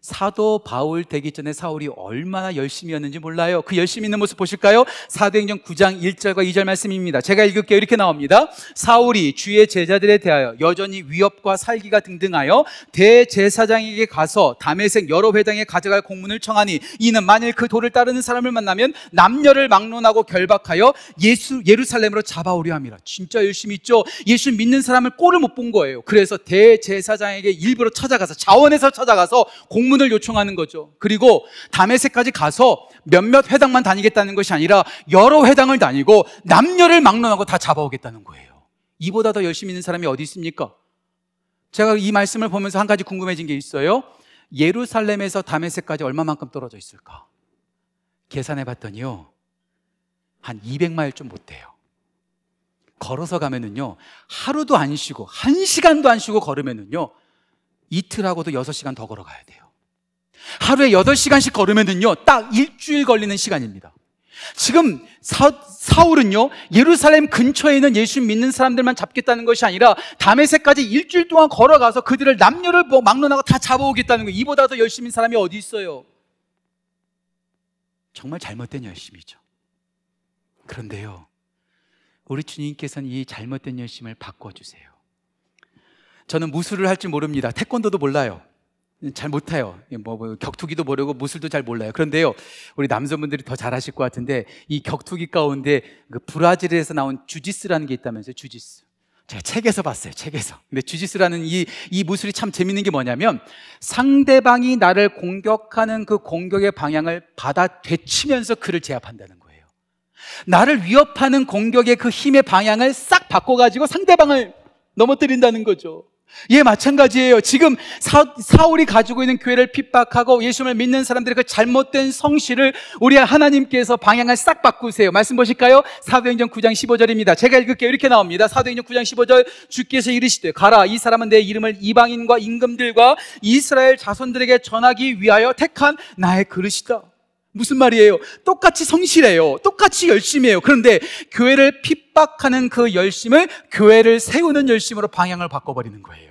사도 바울 되기 전에 사울이 얼마나 열심히 였는지 몰라요. 그 열심히 있는 모습 보실까요? 사도행전 9장 1절과 2절 말씀입니다. 제가 읽을게요. 이렇게 나옵니다. 사울이 주의 제자들에 대하여 여전히 위협과 살기가 등등하여 대제사장에게 가서 담에색 여러 회당에 가져갈 공문을 청하니 이는 만일 그 도를 따르는 사람을 만나면 남녀를 막론하고 결박하여 예수 예루살렘으로 잡아오려 함이라. 진짜 열심히 있죠. 예수 믿는 사람을 꼴을 못 본 거예요. 그래서 대제사장에게 일부러 찾아가서 자원해서 찾아가서 공 문을 요청하는 거죠. 그리고 담에색까지 가서 몇몇 회당만 다니겠다는 것이 아니라 여러 회당을 다니고 남녀를 막론하고 다 잡아오겠다는 거예요. 이보다 더 열심히 있는 사람이 어디 있습니까? 제가 이 말씀을 보면서 한 가지 궁금해진 게 있어요. 예루살렘에서 담에색까지 얼마만큼 떨어져 있을까? 계산해 봤더니요. 한 200마일 좀 못 돼요. 걸어서 가면은요. 하루도 안 쉬고 한 시간도 안 쉬고 걸으면은요. 이틀하고도 6시간 더 걸어가야 돼요. 하루에 8시간씩 걸으면은요, 딱 일주일 걸리는 시간입니다. 지금 사, 사울은요, 예루살렘 근처에 있는 예수 믿는 사람들만 잡겠다는 것이 아니라 담에색까지 일주일 동안 걸어가서 그들을 남녀를 뭐 막론하고 다 잡아오겠다는 거예요. 이보다 더 열심인 사람이 어디 있어요? 정말 잘못된 열심이죠. 그런데요, 우리 주님께서는 이 잘못된 열심을 바꿔주세요. 저는 무술을 할 줄 모릅니다. 태권도도 몰라요. 잘 못해요. 뭐, 뭐, 격투기도 모르고 무술도 잘 몰라요. 그런데요, 우리 남성분들이 더 잘하실 것 같은데 이 격투기 가운데 그 브라질에서 나온 주지스라는 게 있다면서요. 주지스. 제가 책에서 봤어요. 책에서. 근데 주지스라는 이, 이 무술이 참 재밌는 게 뭐냐면 상대방이 나를 공격하는 그 공격의 방향을 받아 되치면서 그를 제압한다는 거예요. 나를 위협하는 공격의 그 힘의 방향을 싹 바꿔가지고 상대방을 넘어뜨린다는 거죠. 예, 마찬가지예요. 지금 사, 울이 가지고 있는 교회를 핍박하고 예수님을 믿는 사람들의 그 잘못된 성실을 우리 하나님께서 방향을 싹 바꾸세요. 말씀 보실까요? 사도행전 9장 15절입니다. 제가 읽을게요. 이렇게 나옵니다. 사도행전 9장 15절 주께서 이르시되 가라 이 사람은 내 이름을 이방인과 임금들과 이스라엘 자손들에게 전하기 위하여 택한 나의 그릇이다. 무슨 말이에요? 똑같이 성실해요. 똑같이 열심히 해요. 그런데 교회를 핍박하는 그 열심을 교회를 세우는 열심으로 방향을 바꿔버리는 거예요.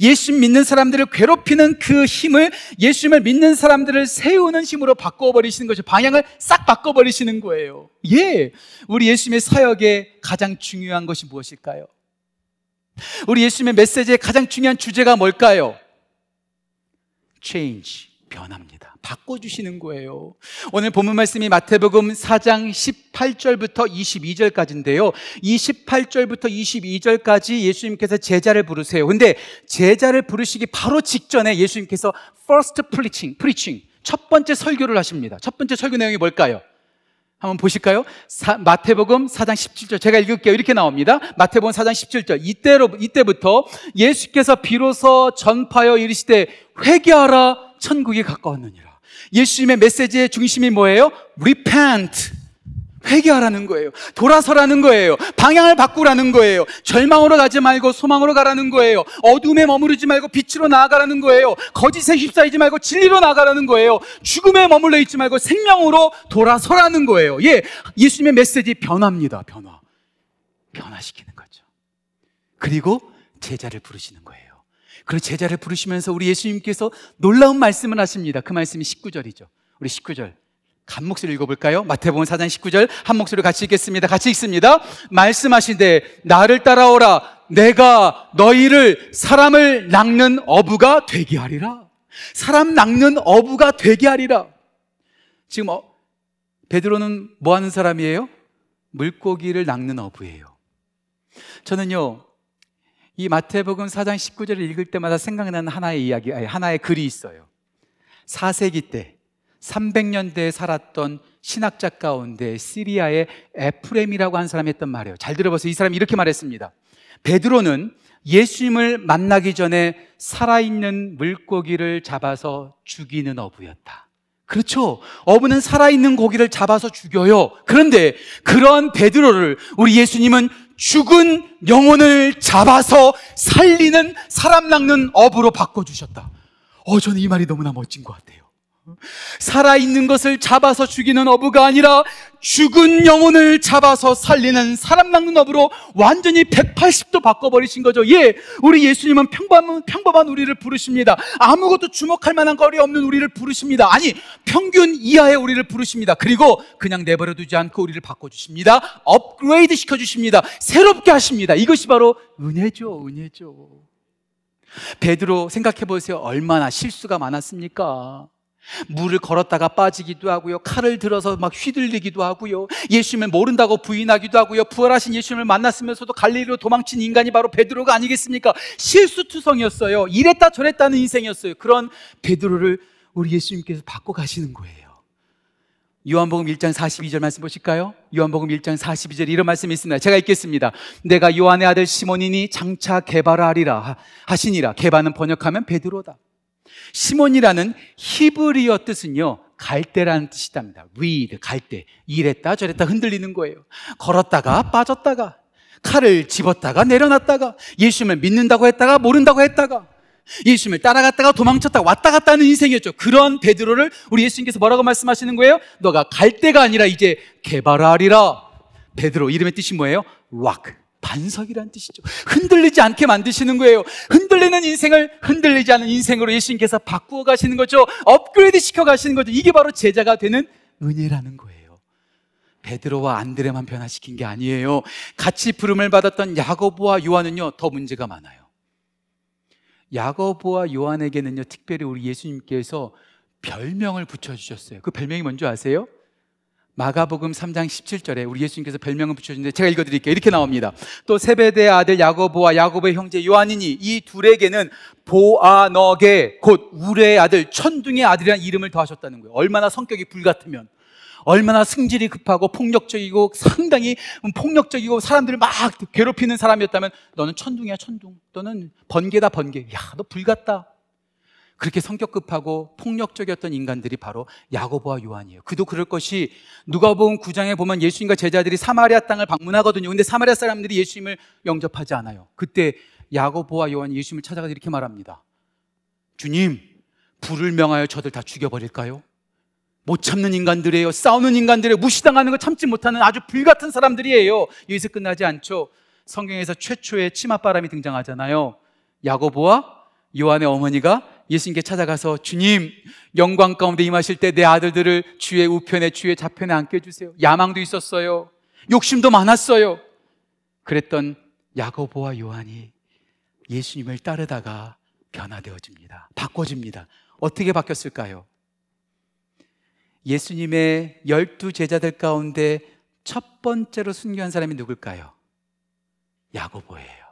예수 믿는 사람들을 괴롭히는 그 힘을 예수님을 믿는 사람들을 세우는 힘으로 바꿔버리시는 것이 방향을 싹 바꿔버리시는 거예요. 예. 우리 예수님의 사역의 가장 중요한 것이 무엇일까요? 우리 예수님의 메시지의 가장 중요한 주제가 뭘까요? change. 변합니다. 바꿔주시는 거예요. 오늘 본문 말씀이 마태복음 4장 18절부터 22절까지인데요. 이 18절부터 22절까지 예수님께서 제자를 부르세요. 근데 제자를 부르시기 바로 직전에 예수님께서 first preaching, preaching, 첫 번째 설교를 하십니다. 첫 번째 설교 내용이 뭘까요? 한번 보실까요? 사, 마태복음 4장 17절 제가 읽을게요. 이렇게 나옵니다. 마태복음 4장 17절 이때로 이때부터 예수께서 비로소 전파여 이르시되 회개하라 천국이 가까웠느니라. 예수님의 메시지의 중심이 뭐예요? repent. 회개하라는 거예요. 돌아서라는 거예요. 방향을 바꾸라는 거예요. 절망으로 가지 말고 소망으로 가라는 거예요. 어둠에 머무르지 말고 빛으로 나아가라는 거예요. 거짓에 휩싸이지 말고 진리로 나아가라는 거예요. 죽음에 머물러 있지 말고 생명으로 돌아서라는 거예요. 예, 예수님의 메시지 변화입니다. 변화. 변화시키는 거죠. 그리고 제자를 부르시는. 그리고 제자를 부르시면서 우리 예수님께서 놀라운 말씀을 하십니다. 그 말씀이 19절이죠. 우리 19절. 간 목소리 읽어볼까요? 마태복음 4장 19절 한 목소리 같이 읽겠습니다. 같이 읽습니다. 말씀하시되 나를 따라오라 내가 너희를 사람을 낚는 어부가 되게 하리라. 사람 낚는 어부가 되게 하리라. 지금 어, 베드로는 뭐 하는 사람이에요? 물고기를 낚는 어부예요. 저는요, 이 마태복음 4장 19절을 읽을 때마다 생각나는 하나의 이야기, 아니, 하나의 글이 있어요. 4세기 때, 300년대에 살았던 신학자 가운데 시리아의 에프렘이라고 한 사람이 했던 말이에요. 잘 들어보세요. 이 사람이 이렇게 말했습니다. 베드로는 예수님을 만나기 전에 살아있는 물고기를 잡아서 죽이는 어부였다. 그렇죠. 어부는 살아있는 고기를 잡아서 죽여요. 그런데 그런 베드로를 우리 예수님은 죽은 영혼을 잡아서 살리는 사람 낚는 어부로 바꿔주셨다. 어, 저는 이 말이 너무나 멋진 것 같아요. 살아있는 것을 잡아서 죽이는 어부가 아니라 죽은 영혼을 잡아서 살리는 사람 낚는 어부로 완전히 180도 바꿔버리신 거죠. 예, 우리 예수님은 평범한, 평범한 우리를 부르십니다. 아무것도 주목할 만한 거리 없는 우리를 부르십니다. 아니, 평균 이하의 우리를 부르십니다. 그리고 그냥 내버려 두지 않고 우리를 바꿔주십니다. 업그레이드 시켜주십니다. 새롭게 하십니다. 이것이 바로 은혜죠, 은혜죠. 베드로 생각해 보세요. 얼마나 실수가 많았습니까? 물을 걸었다가 빠지기도 하고요. 칼을 들어서 막 휘둘리기도 하고요. 예수님을 모른다고 부인하기도 하고요. 부활하신 예수님을 만났으면서도 갈릴리로 도망친 인간이 바로 베드로가 아니겠습니까? 실수투성이었어요. 이랬다 저랬다는 인생이었어요. 그런 베드로를 우리 예수님께서 바꿔 가시는 거예요. 요한복음 1장 42절 말씀 보실까요? 요한복음 1장 42절 이런 말씀이 있습니다. 제가 읽겠습니다. 내가 요한의 아들 시몬이니 장차 개발하리라 하시니라. 개발은 번역하면 베드로다. 시몬이라는 히브리어 뜻은요, 갈대라는 뜻이답니다. reed, 갈대. 이랬다 저랬다 흔들리는 거예요. 걸었다가 빠졌다가, 칼을 집었다가 내려놨다가, 예수님을 믿는다고 했다가 모른다고 했다가, 예수님을 따라갔다가 도망쳤다가 왔다 갔다 하는 인생이었죠. 그런 베드로를 우리 예수님께서 뭐라고 말씀하시는 거예요? 너가 갈대가 아니라 이제 개발하리라. 베드로 이름의 뜻이 뭐예요? rock. 반석이란 뜻이죠. 흔들리지 않게 만드시는 거예요. 흔들리는 인생을 흔들리지 않은 인생으로 예수님께서 바꾸어 가시는 거죠. 업그레이드 시켜 가시는 거죠. 이게 바로 제자가 되는 은혜라는 거예요. 베드로와 안드레만 변화시킨 게 아니에요. 같이 부름을 받았던 야고보와 요한은요, 더 문제가 많아요. 야고보와 요한에게는요, 특별히 우리 예수님께서 별명을 붙여주셨어요. 그 별명이 뭔지 아세요? 마가복음 3장 17절에 우리 예수님께서 별명을 붙여주는데 제가 읽어드릴게요. 이렇게 나옵니다. 또 세베대의 아들 야고보와 야고보의 형제 요한이니 이 둘에게는 보아너게 곧 우레의 아들 천둥의 아들이라는 이름을 더하셨다는 거예요. 얼마나 성격이 불같으면 얼마나 승질이 급하고 폭력적이고 상당히 폭력적이고 사람들을 막 괴롭히는 사람이었다면 너는 천둥이야 천둥 너는 번개다 번개 야 너 불같다 그렇게 성격급하고 폭력적이었던 인간들이 바로 야고보와 요한이에요. 그도 그럴 것이 누가복음 9장에 보면 예수님과 제자들이 사마리아 땅을 방문하거든요. 근데 사마리아 사람들이 예수님을 영접하지 않아요. 그때 야고보와 요한이 예수님을 찾아가서 이렇게 말합니다. 주님, 불을 명하여 저들 다 죽여버릴까요? 못 참는 인간들이에요. 싸우는 인간들이에요. 무시당하는 거 참지 못하는 아주 불같은 사람들이에요. 여기서 끝나지 않죠. 성경에서 최초의 치맛바람이 등장하잖아요. 야고보와 요한의 어머니가 예수님께 찾아가서 주님 영광 가운데 임하실 때 내 아들들을 주의 우편에 주의 좌편에 안겨주세요. 야망도 있었어요. 욕심도 많았어요. 그랬던 야고보와 요한이 예수님을 따르다가 변화되어집니다. 바꿔집니다. 어떻게 바뀌었을까요? 예수님의 열두 제자들 가운데 첫 번째로 순교한 사람이 누굴까요? 야고보예요.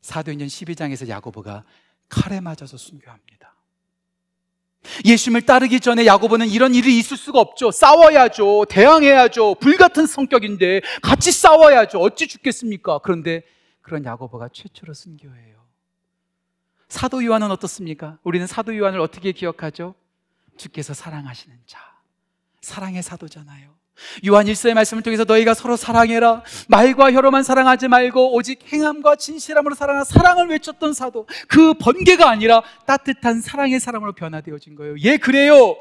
사도행전 12장에서 야고보가 칼에 맞아서 순교합니다. 예수님을 따르기 전에 야고보는 이런 일이 있을 수가 없죠. 싸워야죠. 대항해야죠. 불같은 성격인데 같이 싸워야죠. 어찌 죽겠습니까? 그런데 그런 야고보가 최초로 순교해요. 사도 요한은 어떻습니까? 우리는 사도 요한을 어떻게 기억하죠? 주께서 사랑하시는 자. 사랑의 사도잖아요. 요한 일서의 말씀을 통해서 너희가 서로 사랑해라. 말과 혀로만 사랑하지 말고 오직 행함과 진실함으로 사랑하 사랑을 외쳤던 사도. 그 번개가 아니라 따뜻한 사랑의 사람으로 변화되어진 거예요. 예, 그래요.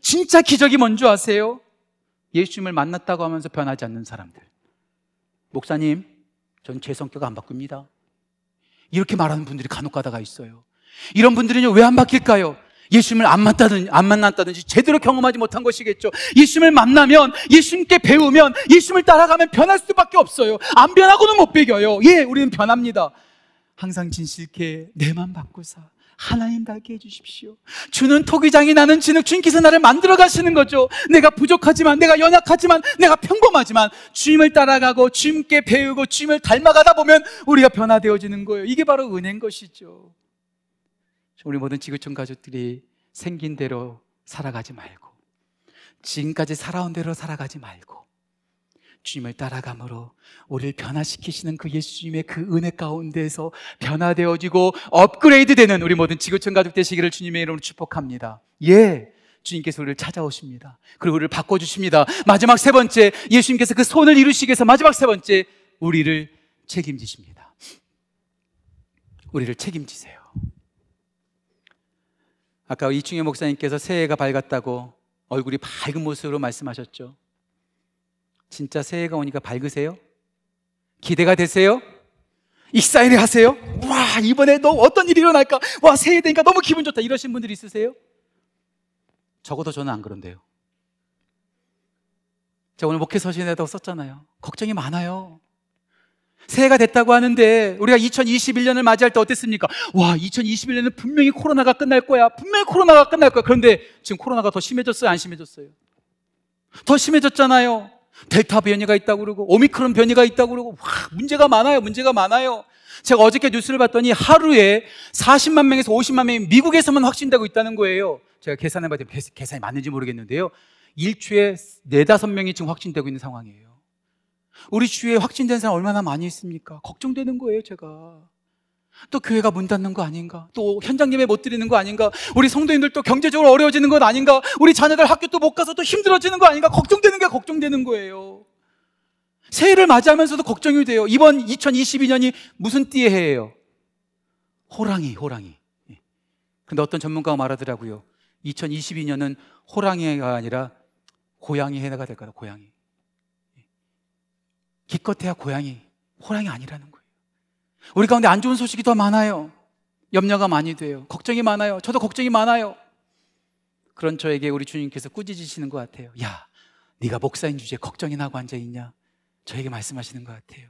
진짜 기적이 뭔지 아세요? 예수님을 만났다고 하면서 변하지 않는 사람들. 목사님, 전 제 성격 안 바꿉니다. 이렇게 말하는 분들이 간혹 가다가 있어요. 이런 분들은요, 왜 안 바뀔까요? 예수님을 안 만났다든지, 안 만났다든지 제대로 경험하지 못한 것이겠죠. 예수님을 만나면, 예수님께 배우면, 예수님을 따라가면 변할 수밖에 없어요. 안 변하고는 못 배겨요. 예, 우리는 변합니다. 항상 진실케 내만 바꾸사. 하나님 닮게 해주십시오. 주는 토기장이 나는 진흙 주님께서 나를 만들어 가시는 거죠. 내가 부족하지만, 내가 연약하지만, 내가 평범하지만 주님을 따라가고 주님께 배우고 주님을 닮아가다 보면 우리가 변화되어지는 거예요. 이게 바로 은혜인 것이죠. 우리 모든 지구촌 가족들이 생긴 대로 살아가지 말고 지금까지 살아온 대로 살아가지 말고 주님을 따라감으로 우리를 변화시키시는 그 예수님의 그 은혜 가운데서 변화되어지고 업그레이드 되는 우리 모든 지구촌 가족 되시기를 주님의 이름으로 축복합니다. 예. 주님께서 우리를 찾아오십니다. 그리고 우리를 바꿔주십니다. 마지막 세 번째, 예수님께서 그 손을 이루시기 위해서 마지막 세 번째, 우리를 책임지십니다. 우리를 책임지세요. 아까 이충현 목사님께서 새해가 밝았다고 얼굴이 밝은 모습으로 말씀하셨죠. 진짜 새해가 오니까 밝으세요? 기대가 되세요? 익사이를 하세요? 와, 이번에 너 어떤 일이 일어날까? 와, 새해 되니까 너무 기분 좋다. 이러신 분들 있으세요? 적어도 저는 안 그런데요. 제가 오늘 목회 서신에도 썼잖아요. 걱정이 많아요. 새해가 됐다고 하는데 우리가 2021년을 맞이할 때 어땠습니까? 와, 2021년은 분명히 코로나가 끝날 거야. 분명히 코로나가 끝날 거야. 그런데 지금 코로나가 더 심해졌어요? 안 심해졌어요? 더 심해졌잖아요. 델타 변이가 있다고 그러고 오미크론 변이가 있다고 그러고 와, 문제가 많아요. 문제가 많아요. 제가 어저께 뉴스를 봤더니 하루에 40만 명에서 50만 명이 미국에서만 확진되고 있다는 거예요. 제가 계산해 봤더니 계산이 맞는지 모르겠는데요. 일주에 4, 5명이 지금 확진되고 있는 상황이에요. 우리 주위에 확진된 사람 얼마나 많이 있습니까? 걱정되는 거예요, 제가. 또 교회가 문 닫는 거 아닌가? 또 현장 예배 못 드리는 거 아닌가? 우리 성도님들 또 경제적으로 어려워지는 건 아닌가? 우리 자녀들 학교 또 못 가서 또 힘들어지는 거 아닌가? 걱정되는 게 걱정되는 거예요. 새해를 맞이하면서도 걱정이 돼요. 이번 2022년이 무슨 띠의 해예요? 호랑이, 호랑이. 예. 근데 어떤 전문가가 말하더라고요. 2022년은 호랑이가 아니라 고양이 해가 될 거다, 고양이. 기껏해야 고양이, 호랑이 아니라는 거예요. 우리 가운데 안 좋은 소식이 더 많아요. 염려가 많이 돼요. 걱정이 많아요. 저도 걱정이 많아요. 그런 저에게 우리 주님께서 꾸짖으시는 것 같아요. 야, 네가 목사인 주제에 걱정이 나고 앉아 있냐? 저에게 말씀하시는 것 같아요.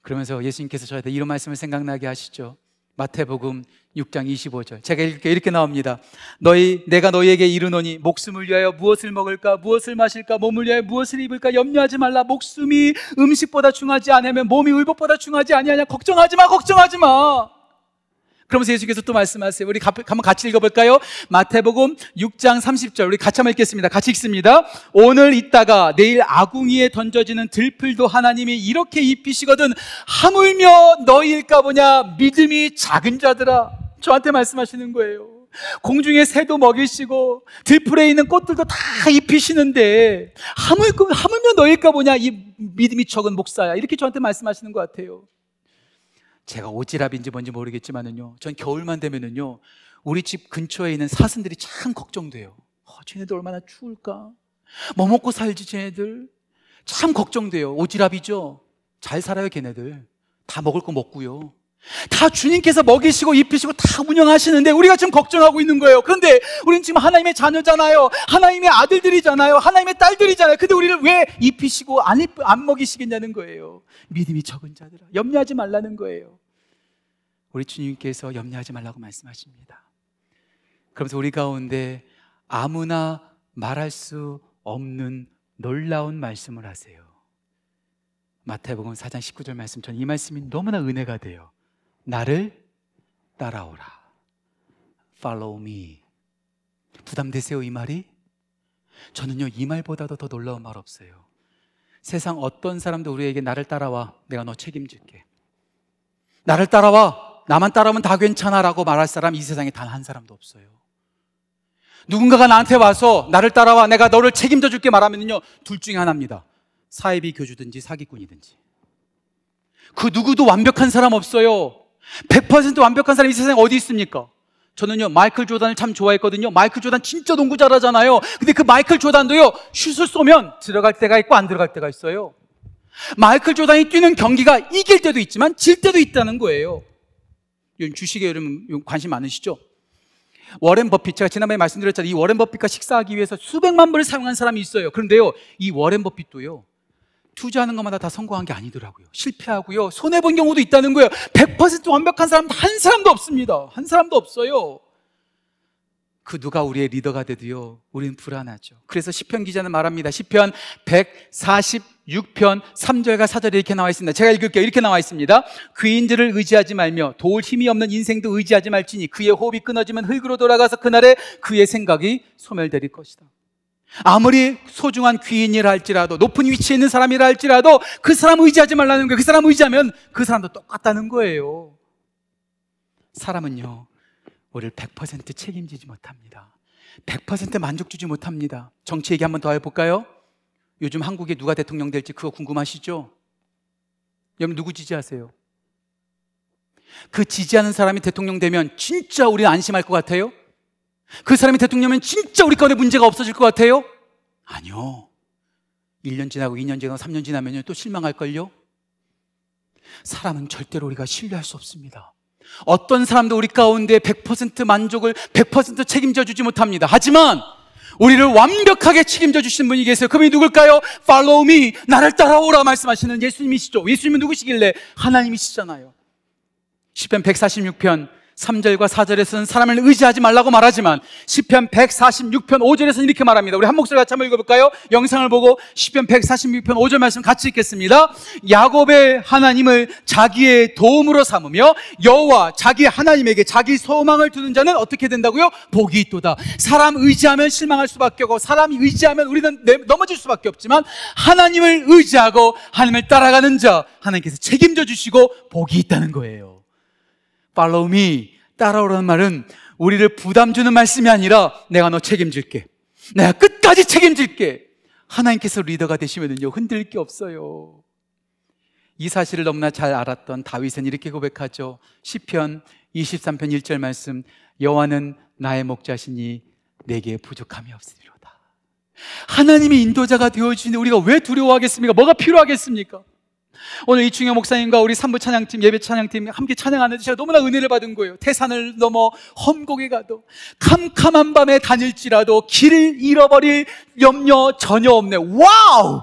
그러면서 예수님께서 저한테 이런 말씀을 생각나게 하시죠. 마태복음 6장 25절. 제가 이렇게, 이렇게 나옵니다. 너희, 내가 너희에게 이르노니, 목숨을 위하여 무엇을 먹을까, 무엇을 마실까, 몸을 위하여 무엇을 입을까, 염려하지 말라. 목숨이 음식보다 중하지 않으면 몸이 의복보다 중하지 아니하냐. 걱정하지 마, 걱정하지 마. 그러면서 예수께서 또 말씀하세요. 우리 한번 같이 읽어볼까요? 마태복음 6장 30절. 우리 같이 한번 읽겠습니다. 같이 읽습니다. 오늘 있다가 내일 아궁이에 던져지는 들풀도 하나님이 이렇게 입히시거든 하물며 너희일까 보냐 믿음이 작은 자들아. 저한테 말씀하시는 거예요. 공중에 새도 먹이시고 들풀에 있는 꽃들도 다 입히시는데 하물, 하물며 너희일까 보냐 이 믿음이 적은 목사야. 이렇게 저한테 말씀하시는 것 같아요. 제가 오지랖인지 뭔지 모르겠지만은요. 전 겨울만 되면은요. 우리 집 근처에 있는 사슴들이 참 걱정돼요. 어, 쟤네들 얼마나 추울까? 뭐 먹고 살지 쟤네들? 참 걱정돼요. 오지랖이죠. 잘 살아요 걔네들. 다 먹을 거 먹고요. 다 주님께서 먹이시고 입히시고 다 운영하시는데 우리가 지금 걱정하고 있는 거예요. 그런데 우리는 지금 하나님의 자녀잖아요. 하나님의 아들들이잖아요. 하나님의 딸들이잖아요. 근데 우리를 왜 입히시고 안, 입, 안 먹이시겠냐는 거예요. 믿음이 적은 자들아. 염려하지 말라는 거예요. 우리 주님께서 염려하지 말라고 말씀하십니다. 그러면서 우리 가운데 아무나 말할 수 없는 놀라운 말씀을 하세요. 마태복음 4장 19절 말씀 전 이 말씀이 너무나 은혜가 돼요. 나를 따라오라. Follow me. 부담되세요, 이 말이? 저는요, 이 말보다도 더 놀라운 말 없어요. 세상 어떤 사람도 우리에게 나를 따라와. 내가 너 책임질게. 나를 따라와. 나만 따라오면 다 괜찮아. 라고 말할 사람 이 세상에 단 한 사람도 없어요. 누군가가 나한테 와서 나를 따라와. 내가 너를 책임져 줄게 말하면요. 둘 중에 하나입니다. 사이비 교주든지 사기꾼이든지. 그 누구도 완벽한 사람 없어요. 100% 완벽한 사람이 이 세상에 어디 있습니까? 저는요, 마이클 조단을 참 좋아했거든요. 마이클 조단 진짜 농구 잘하잖아요. 근데 그 마이클 조단도요, 슛을 쏘면 들어갈 때가 있고 안 들어갈 때가 있어요. 마이클 조단이 뛰는 경기가 이길 때도 있지만 질 때도 있다는 거예요. 주식에 여러분 관심 많으시죠? 워렌 버핏, 제가 지난번에 말씀드렸잖아요. 이 워렌 버핏과 식사하기 위해서 수백만 불을 사용한 사람이 있어요. 그런데요, 이 워렌 버핏도요, 투자하는 것마다 다 성공한 게 아니더라고요. 실패하고요, 손해본 경우도 있다는 거예요. 100% 완벽한 사람 한 사람도 없습니다. 한 사람도 없어요. 그 누가 우리의 리더가 돼도요, 우리는 불안하죠. 그래서 시편 기자는 말합니다. 시편 146편 3절과 4절에 이렇게 나와 있습니다. 제가 읽을게요. 이렇게 나와 있습니다. 그인 들을 의지하지 말며 도울 힘이 없는 인생도 의지하지 말지니 그의 호흡이 끊어지면 흙으로 돌아가서 그날에 그의 생각이 소멸될 것이다. 아무리 소중한 귀인이라 할지라도 높은 위치에 있는 사람이라 할지라도 그 사람 의지하지 말라는 거예요. 그 사람 의지하면 그 사람도 똑같다는 거예요. 사람은요. 우리를 100% 책임지지 못합니다. 100% 만족 주지 못합니다. 정치 얘기 한 번 더 해볼까요? 요즘 한국에 누가 대통령 될지 그거 궁금하시죠? 여러분 누구 지지하세요? 그 지지하는 사람이 대통령 되면 진짜 우리 안심할 것 같아요? 그 사람이 대통령이면 진짜 우리 가운데 문제가 없어질 것 같아요? 아니요. 1년 지나고 2년 지나고 3년 지나면 또 실망할걸요? 사람은 절대로 우리가 신뢰할 수 없습니다. 어떤 사람도 우리 가운데 100% 만족을 100% 책임져 주지 못합니다. 하지만 우리를 완벽하게 책임져 주신 분이 계세요. 그분이 누굴까요? Follow me. 나를 따라오라 말씀하시는 예수님이시죠. 예수님은 누구시길래? 하나님이시잖아요. 10편 146편 3절과 4절에서는 사람을 의지하지 말라고 말하지만 10편 146편 5절에서는 이렇게 말합니다. 우리 한 목소리 같이 한번 읽어볼까요? 영상을 보고 10편 146편 5절 말씀 같이 읽겠습니다. 야곱의 하나님을 자기의 도움으로 삼으며 여호와 자기 하나님에게 자기 소망을 두는 자는 어떻게 된다고요? 복이 있도다. 사람 의지하면 실망할 수밖에 없고 사람이 의지하면 우리는 넘어질 수밖에 없지만 하나님을 의지하고 하나님을 따라가는 자 하나님께서 책임져 주시고 복이 있다는 거예요. Follow me. 따라오라는 말은 우리를 부담 주는 말씀이 아니라 내가 너 책임질게. 내가 끝까지 책임질게. 하나님께서 리더가 되시면은요, 흔들릴 게 없어요. 이 사실을 너무나 잘 알았던 다윗은 이렇게 고백하죠. 시편 23편 1절 말씀, 여호와는 나의 목자시니 내게 부족함이 없으리로다. 하나님이 인도자가 되어 주시는데 우리가 왜 두려워하겠습니까? 뭐가 필요하겠습니까? 오늘 이충영 목사님과 우리 삼부 찬양팀, 예배 찬양팀 함께 찬양하는데 제가 너무나 은혜를 받은 거예요. 태산을 넘어 험곡에 가도 캄캄한 밤에 다닐지라도 길을 잃어버릴 염려 전혀 없네. 와우!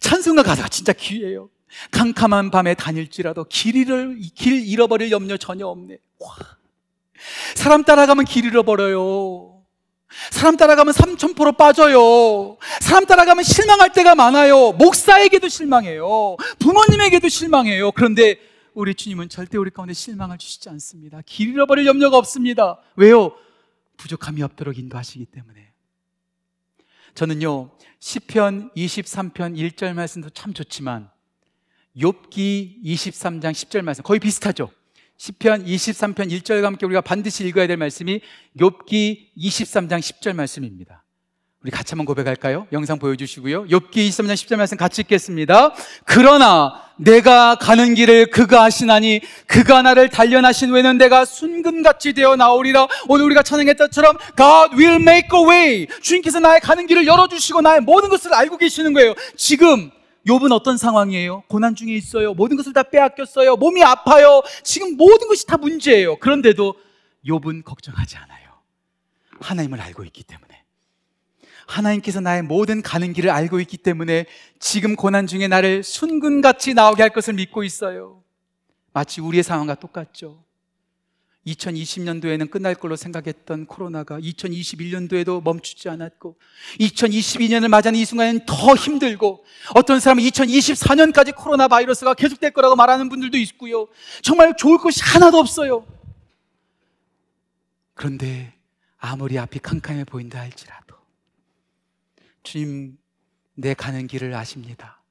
찬송가 가사가 진짜 귀해요. 캄캄한 밤에 다닐지라도 길을, 길 잃어버릴 염려 전혀 없네. 와. 사람 따라가면 길 잃어버려요. 사람 따라가면 삼천포로 빠져요. 사람 따라가면 실망할 때가 많아요. 목사에게도 실망해요. 부모님에게도 실망해요. 그런데 우리 주님은 절대 우리 가운데 실망을 주시지 않습니다. 길 잃어버릴 염려가 없습니다. 왜요? 부족함이 없도록 인도하시기 때문에. 저는요, 10편, 23편 1절 말씀도 참 좋지만, 욥기 23장 10절 말씀 거의 비슷하죠. 10편 23편 1절과 함께 우리가 반드시 읽어야 될 말씀이 욥기 23장 10절 말씀입니다. 우리 같이 한번 고백할까요? 영상 보여주시고요. 욥기 23장 10절 말씀 같이 읽겠습니다. 그러나 내가 가는 길을 그가 하시나니 그가 나를 단련하신 후에는 내가 순금같이 되어 나오리라. 오늘 우리가 찬양했다처럼 God will make a way. 주님께서 나의 가는 길을 열어주시고 나의 모든 것을 알고 계시는 거예요. 지금 욥은 어떤 상황이에요? 고난 중에 있어요. 모든 것을 다 빼앗겼어요. 몸이 아파요. 지금 모든 것이 다 문제예요. 그런데도 욥은 걱정하지 않아요. 하나님을 알고 있기 때문에. 하나님께서 나의 모든 가는 길을 알고 있기 때문에 지금 고난 중에 나를 순금같이 나오게 할 것을 믿고 있어요. 마치 우리의 상황과 똑같죠. 2020년도에는 끝날 걸로 생각했던 코로나가 2021년도에도 멈추지 않았고 2022년을 맞이하는 이 순간에는 더 힘들고 어떤 사람은 2024년까지 코로나 바이러스가 계속될 거라고 말하는 분들도 있고요. 정말 좋을 것이 하나도 없어요. 그런데 아무리 앞이 캄캄해 보인다 할지라도 주님 내 가는 길을 아십니다.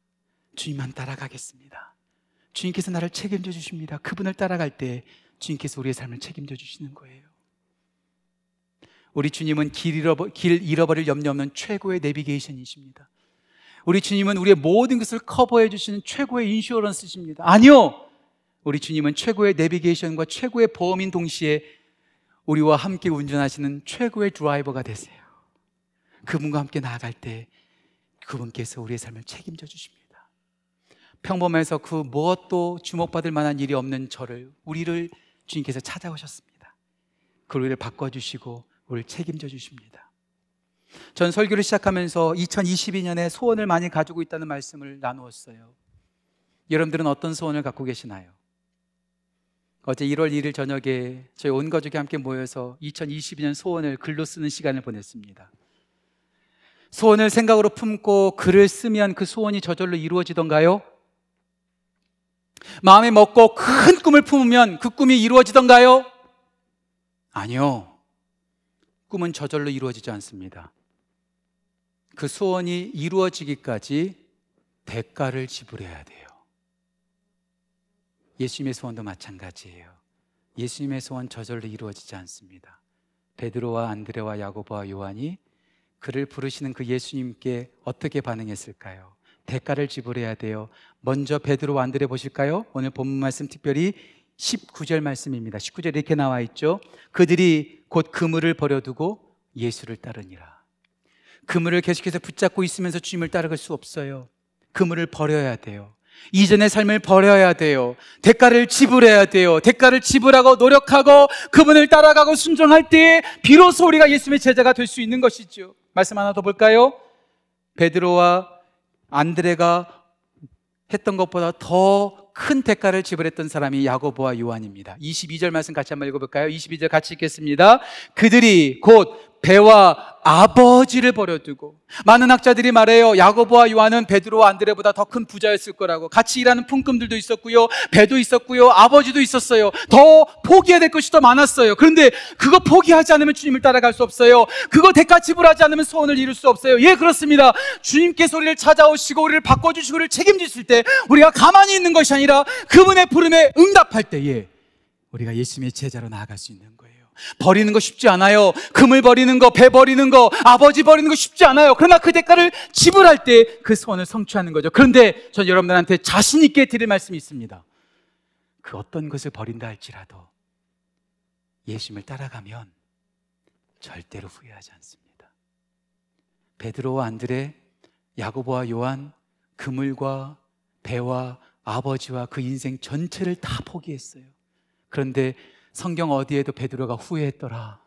주님만 따라가겠습니다. 주님께서 나를 책임져 주십니다. 그분을 따라갈 때 주님께서 우리의 삶을 책임져 주시는 거예요. 우리 주님은 길, 잃어버, 길 잃어버릴 염려 없는 최고의 내비게이션이십니다. 우리 주님은 우리의 모든 것을 커버해 주시는 최고의 인슈어런스십니다. 아니요! 우리 주님은 최고의 내비게이션과 최고의 보험인 동시에 우리와 함께 운전하시는 최고의 드라이버가 되세요. 그분과 함께 나아갈 때 그분께서 우리의 삶을 책임져 주십니다. 평범해서 그 무엇도 주목받을 만한 일이 없는 저를, 우리를 주님께서 찾아오셨습니다. 그 우리를 바꿔주시고 우리를 책임져 주십니다. 전 설교를 시작하면서 2022년에 소원을 많이 가지고 있다는 말씀을 나누었어요. 여러분들은 어떤 소원을 갖고 계시나요? 어제 1월 1일 저녁에 저희 온 가족이 함께 모여서 2022년 소원을 글로 쓰는 시간을 보냈습니다. 소원을 생각으로 품고 글을 쓰면 그 소원이 저절로 이루어지던가요? 마음에 먹고 큰 꿈을 품으면 그 꿈이 이루어지던가요? 아니요. 꿈은 저절로 이루어지지 않습니다. 그 소원이 이루어지기까지 대가를 지불해야 돼요. 예수님의 소원도 마찬가지예요. 예수님의 소원 저절로 이루어지지 않습니다. 베드로와 안드레와 야고보와 요한이 그를 부르시는 그 예수님께 어떻게 반응했을까요? 대가를 지불해야 돼요. 먼저 베드로와 안드레 보실까요? 오늘 본문 말씀 특별히 19절 말씀입니다. 19절 이렇게 나와 있죠. 그들이 곧 그물을 버려두고 예수를 따르니라. 그물을 계속해서 붙잡고 있으면서 주님을 따라갈 수 없어요. 그물을 버려야 돼요. 이전의 삶을 버려야 돼요. 대가를 지불해야 돼요. 대가를 지불하고 노력하고 그분을 따라가고 순종할 때 비로소 우리가 예수님의 제자가 될 수 있는 것이죠. 말씀 하나 더 볼까요? 베드로와 안드레가 했던 것보다 더 큰 대가를 지불했던 사람이 야고보와 요한입니다. 22절 말씀 같이 한번 읽어볼까요? 22절 같이 읽겠습니다. 그들이 곧 배와 아버지를 버려두고 많은 학자들이 말해요. 야고보와 요한은 베드로와 안드레보다 더 큰 부자였을 거라고. 같이 일하는 품금들도 있었고요. 배도 있었고요. 아버지도 있었어요. 더 포기해야 될 것이 더 많았어요. 그런데 그거 포기하지 않으면 주님을 따라갈 수 없어요. 그거 대가 지불하지 않으면 소원을 이룰 수 없어요. 예, 그렇습니다. 주님께서 우리를 찾아오시고 우리를 바꿔 주시고 우리를 책임지실 때 우리가 가만히 있는 것이 아니라 그분의 부름에 응답할 때에 우리가 예수님의 제자로 나아갈 수 있는 거예요. 버리는 거 쉽지 않아요. 금을 버리는 거, 배 버리는 거, 아버지 버리는 거 쉽지 않아요. 그러나 그 대가를 지불할 때 그 소원을 성취하는 거죠. 그런데 전 여러분들한테 자신 있게 드릴 말씀이 있습니다. 그 어떤 것을 버린다 할지라도 예수님을 따라가면 절대로 후회하지 않습니다. 베드로와 안드레, 야고보와 요한, 그물과 배와 아버지와 그 인생 전체를 다 포기했어요. 그런데 성경 어디에도 베드로가 후회했더라.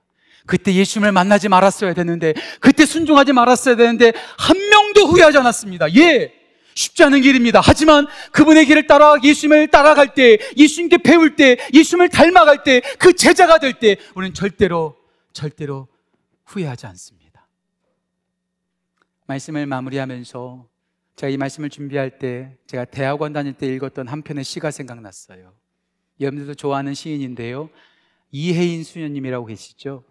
그때 예수님을 만나지 말았어야 되는데, 그때 순종하지 말았어야 되는데, 한 명도 후회하지 않았습니다. 예! 쉽지 않은 길입니다. 하지만 그분의 길을 따라 예수님을 따라갈 때, 예수님께 배울 때, 예수님을 닮아갈 때, 그 제자가 될 때, 우리는 절대로, 절대로 후회하지 않습니다. 말씀을 마무리하면서 제가 이 말씀을 준비할 때, 제가 대학원 다닐 때 읽었던 한 편의 시가 생각났어요. 여러분들도 좋아하는 시인인데요. 이혜인 수녀님이라고 계시죠?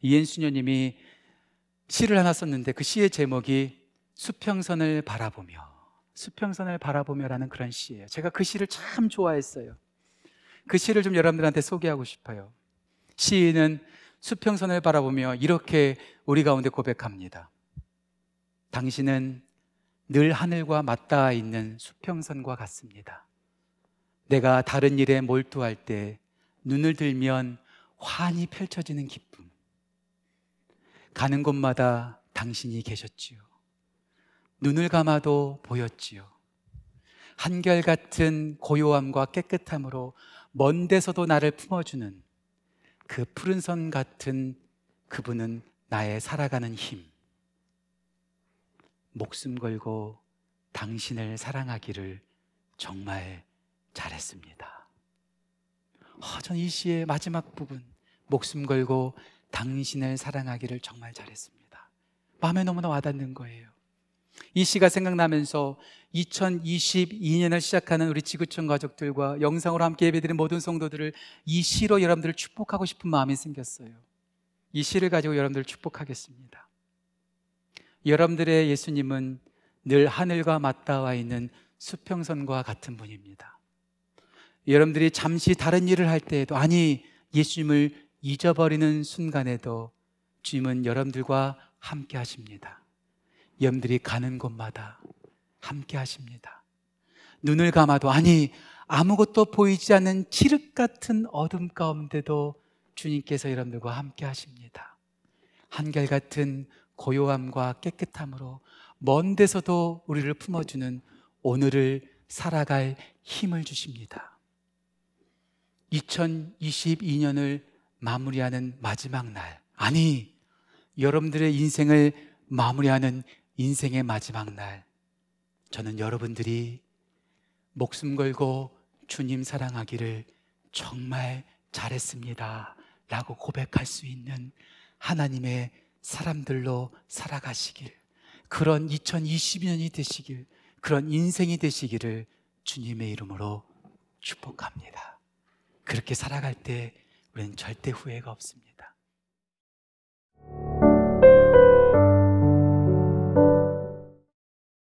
이혜인 수녀님이 시를 하나 썼는데 그 시의 제목이 수평선을 바라보며 수평선을 바라보며라는 그런 시예요. 제가 그 시를 참 좋아했어요. 그 시를 좀 여러분들한테 소개하고 싶어요. 시인은 수평선을 바라보며 이렇게 우리 가운데 고백합니다. 당신은 늘 하늘과 맞닿아 있는 수평선과 같습니다. 내가 다른 일에 몰두할 때 눈을 들면 환히 펼쳐지는 기쁨. 가는 곳마다 당신이 계셨지요. 눈을 감아도 보였지요. 한결같은 고요함과 깨끗함으로 먼 데서도 나를 품어주는 그 푸른 선 같은 그분은 나의 살아가는 힘. 목숨 걸고 당신을 사랑하기를 정말 잘했습니다. 어, 전이 시의 마지막 부분, 목숨 걸고 당신을 사랑하기를 정말 잘했습니다. 마음에 너무나 와닿는 거예요. 이 시가 생각나면서 2022년을 시작하는 우리 지구촌 가족들과 영상으로 함께 예배드린 모든 성도들을 이 시로 여러분들을 축복하고 싶은 마음이 생겼어요. 이 시를 가지고 여러분들을 축복하겠습니다. 여러분들의 예수님은 늘 하늘과 맞닿아 있는 수평선과 같은 분입니다. 여러분들이 잠시 다른 일을 할 때에도 아니 예수님을 잊어버리는 순간에도 주님은 여러분들과 함께 하십니다. 여러분들이 가는 곳마다 함께 하십니다. 눈을 감아도 아니 아무것도 보이지 않는 칠흑 같은 어둠 가운데도 주님께서 여러분들과 함께 하십니다. 한결같은 고요함과 깨끗함으로 먼 데서도 우리를 품어주는 오늘을 살아갈 힘을 주십니다. 2022년을 마무리하는 마지막 날. 아니, 여러분들의 인생을 마무리하는 인생의 마지막 날. 저는 여러분들이 목숨 걸고 주님 사랑하기를 정말 잘했습니다. 라고 고백할 수 있는 하나님의 사람들로 살아가시길. 그런 2020년이 되시길. 그런 인생이 되시기를 주님의 이름으로 축복합니다. 그렇게 살아갈 때 우리는 절대 후회가 없습니다.